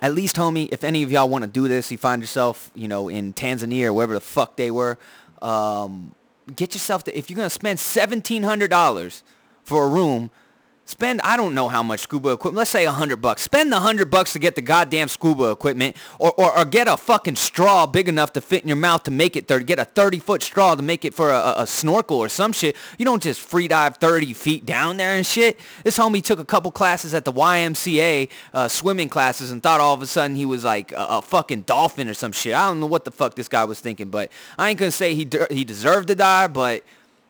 at least, homie, if any of y'all want to do this, you find yourself, you know, in Tanzania or wherever the fuck they were, um, get yourself to, if you're going to spend $1,700 for a room, Spend I don't know how much scuba equipment. Let's say a hundred bucks. Spend the hundred bucks to get the goddamn scuba equipment, or, or or get a fucking straw big enough to fit in your mouth to make it thirty. Get a thirty foot straw to make it for a, a, snorkel or some shit. You don't just free dive thirty feet down there and shit. This homie took a couple classes at the YMCA uh, swimming classes and thought all of a sudden he was like a, a fucking dolphin or some shit. I don't know what the fuck this guy was thinking, but I ain't gonna say he de- he deserved to die, but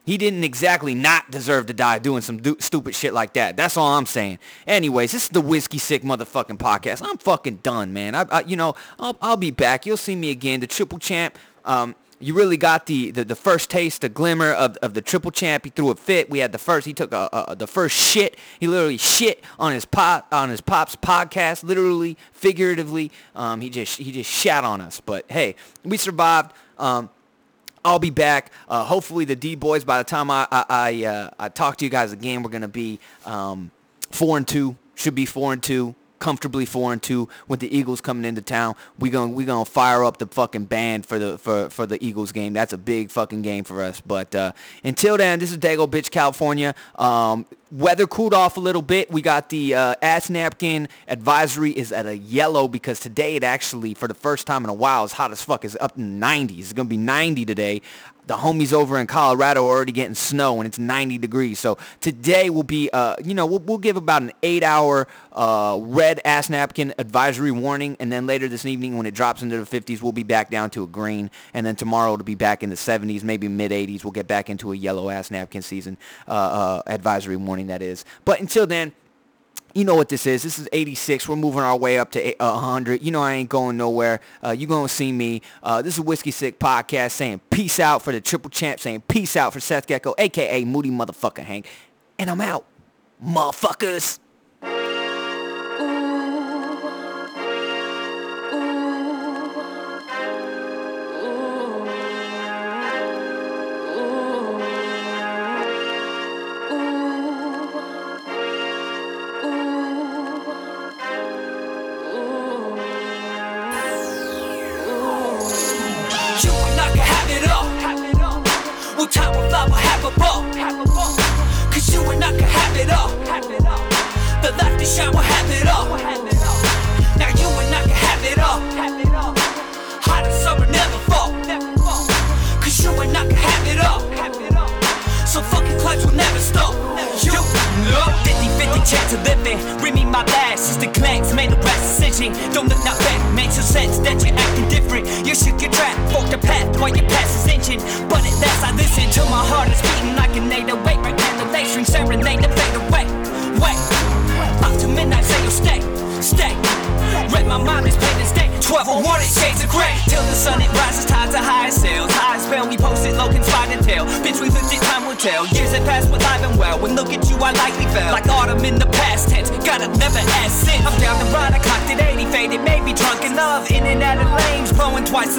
he didn't exactly not deserve to die doing some du- stupid shit like that. That's all I'm saying. Anyways, this is the Whiskey Sick motherfucking podcast. I'm fucking done, man. I, I you know, I'll, I'll be back. You'll see me again. The Triple Champ. Um, you really got the, the, the first taste, the glimmer of, of the Triple Champ. He threw a fit. We had the first. He took a, a the first shit. He literally shit on his pop on his pops podcast, literally, figuratively. Um, he just he just shat on us. But hey, we survived. Um, I'll be back. Uh, hopefully, the D boys. By the time I I I, uh, I talk to you guys again, we're gonna be um, four and two. Should be four and two, comfortably four and two. With the Eagles coming into town, we gonna we gonna fire up the fucking band for the for for the Eagles game. That's a big fucking game for us. But uh, until then, this is Dago Bitch, California. Um, weather cooled off a little bit. We got the uh, ass napkin advisory is at a yellow because today it actually, for the first time in a while, is hot as fuck. It's up in the 90s. It's going to be 90 today. The homies over in Colorado are already getting snow and it's 90 degrees. So today will be, uh, you know, we'll, we'll give about an eight-hour uh, red ass napkin advisory warning. And then later this evening when it drops into the 50s, we'll be back down to a green. And then tomorrow it'll be back in the 70s, maybe mid-80s. We'll get back into a yellow ass napkin season uh, uh, advisory warning, that is. But until then, you know what this is. This is 86. We're moving our way up to uh, 100. You know I ain't going nowhere. Uh, you going to see me. Uh, this is Whiskey Sick Podcast saying peace out for the Triple Champ, saying peace out for Seth Gecko, a.k.a. Moody Motherfucker Hank. And I'm out. Motherfuckers.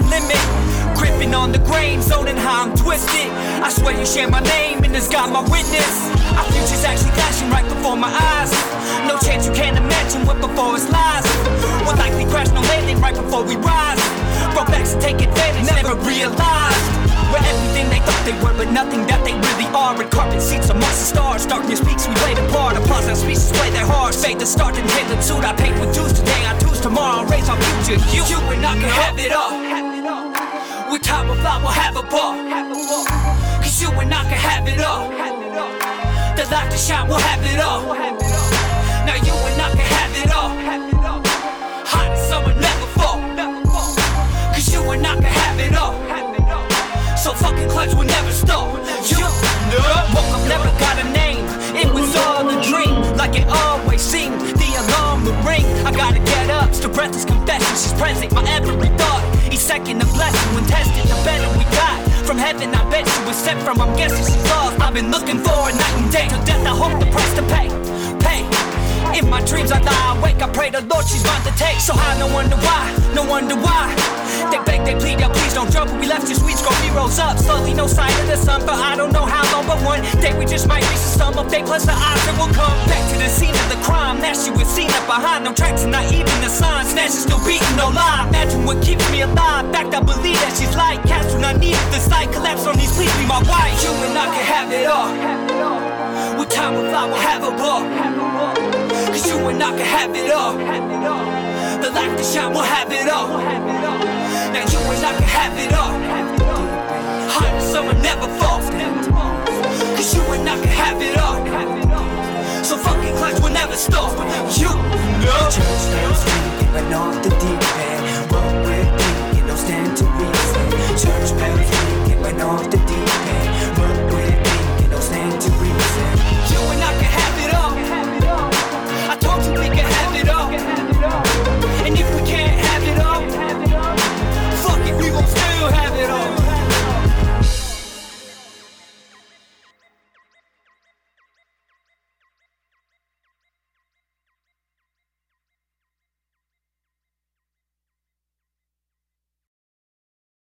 Limit. Gripping on the grain, zoning how I'm twisted. I swear you share my name, and it's got my witness. Our future's actually flashing right before my eyes. No chance you can't imagine what before us lies. We'll likely crash no landing right before we rise. Broke backs and take advantage, never realized. We're everything they thought they were, but nothing that they really are. In carpet seats amongst the stars, darkness speaks, we play the part. Applause our speeches play their hearts. Fade the start and take the suit. I paid with dues today, I choose tomorrow. Raise our future. You, you and I can have it all. With time will fly, we'll have a ball. Cause you and I can have it all. The light to shine, we'll have it all. Now you and I can have it all. Hot summer, never fall. Cause you and I can have it all. So fucking clutch will never stop. You woke up, never got a name. It was all a dream, like it always seemed. The alarm would ring. I gotta get up. Still breathless confession. She's present, my every thought. Each second a blessing. When tested, the better we got. From heaven, I bet you sent from. I'm guessing she's lost. I've been looking for a night and day. Till death, I hope the price to pay. In my dreams, I lie awake. I pray the Lord she's mine to take. So high, no wonder why. No wonder why. They beg, they plead, yo, please don't jump. We left your sweet score, we rose up. Slowly, no sign of the sun, but I don't know how long. But one day we just might reach the sum of day plus the odds that will come back to the scene of the crime. That she was seen up behind. No tracks and not even the signs. Snatch is still beating, no lie. Imagine what keeps me alive. Fact, I believe that she's like cats when I needed the sight. Collapse on these, please be my wife. You and I can have it all. With time we'll have a ball. Cause you and I can have it all. The light can shine, we'll have it all. Now you and I can have it all. Hot as summer never falls. Cause you and I can have it all. So fucking clutch will never stop. You know. Church bells ringing off the deep end. What we're thinking don't stand to reason. Church bells ringing off the deep end. What we're thinking don't stand to reason.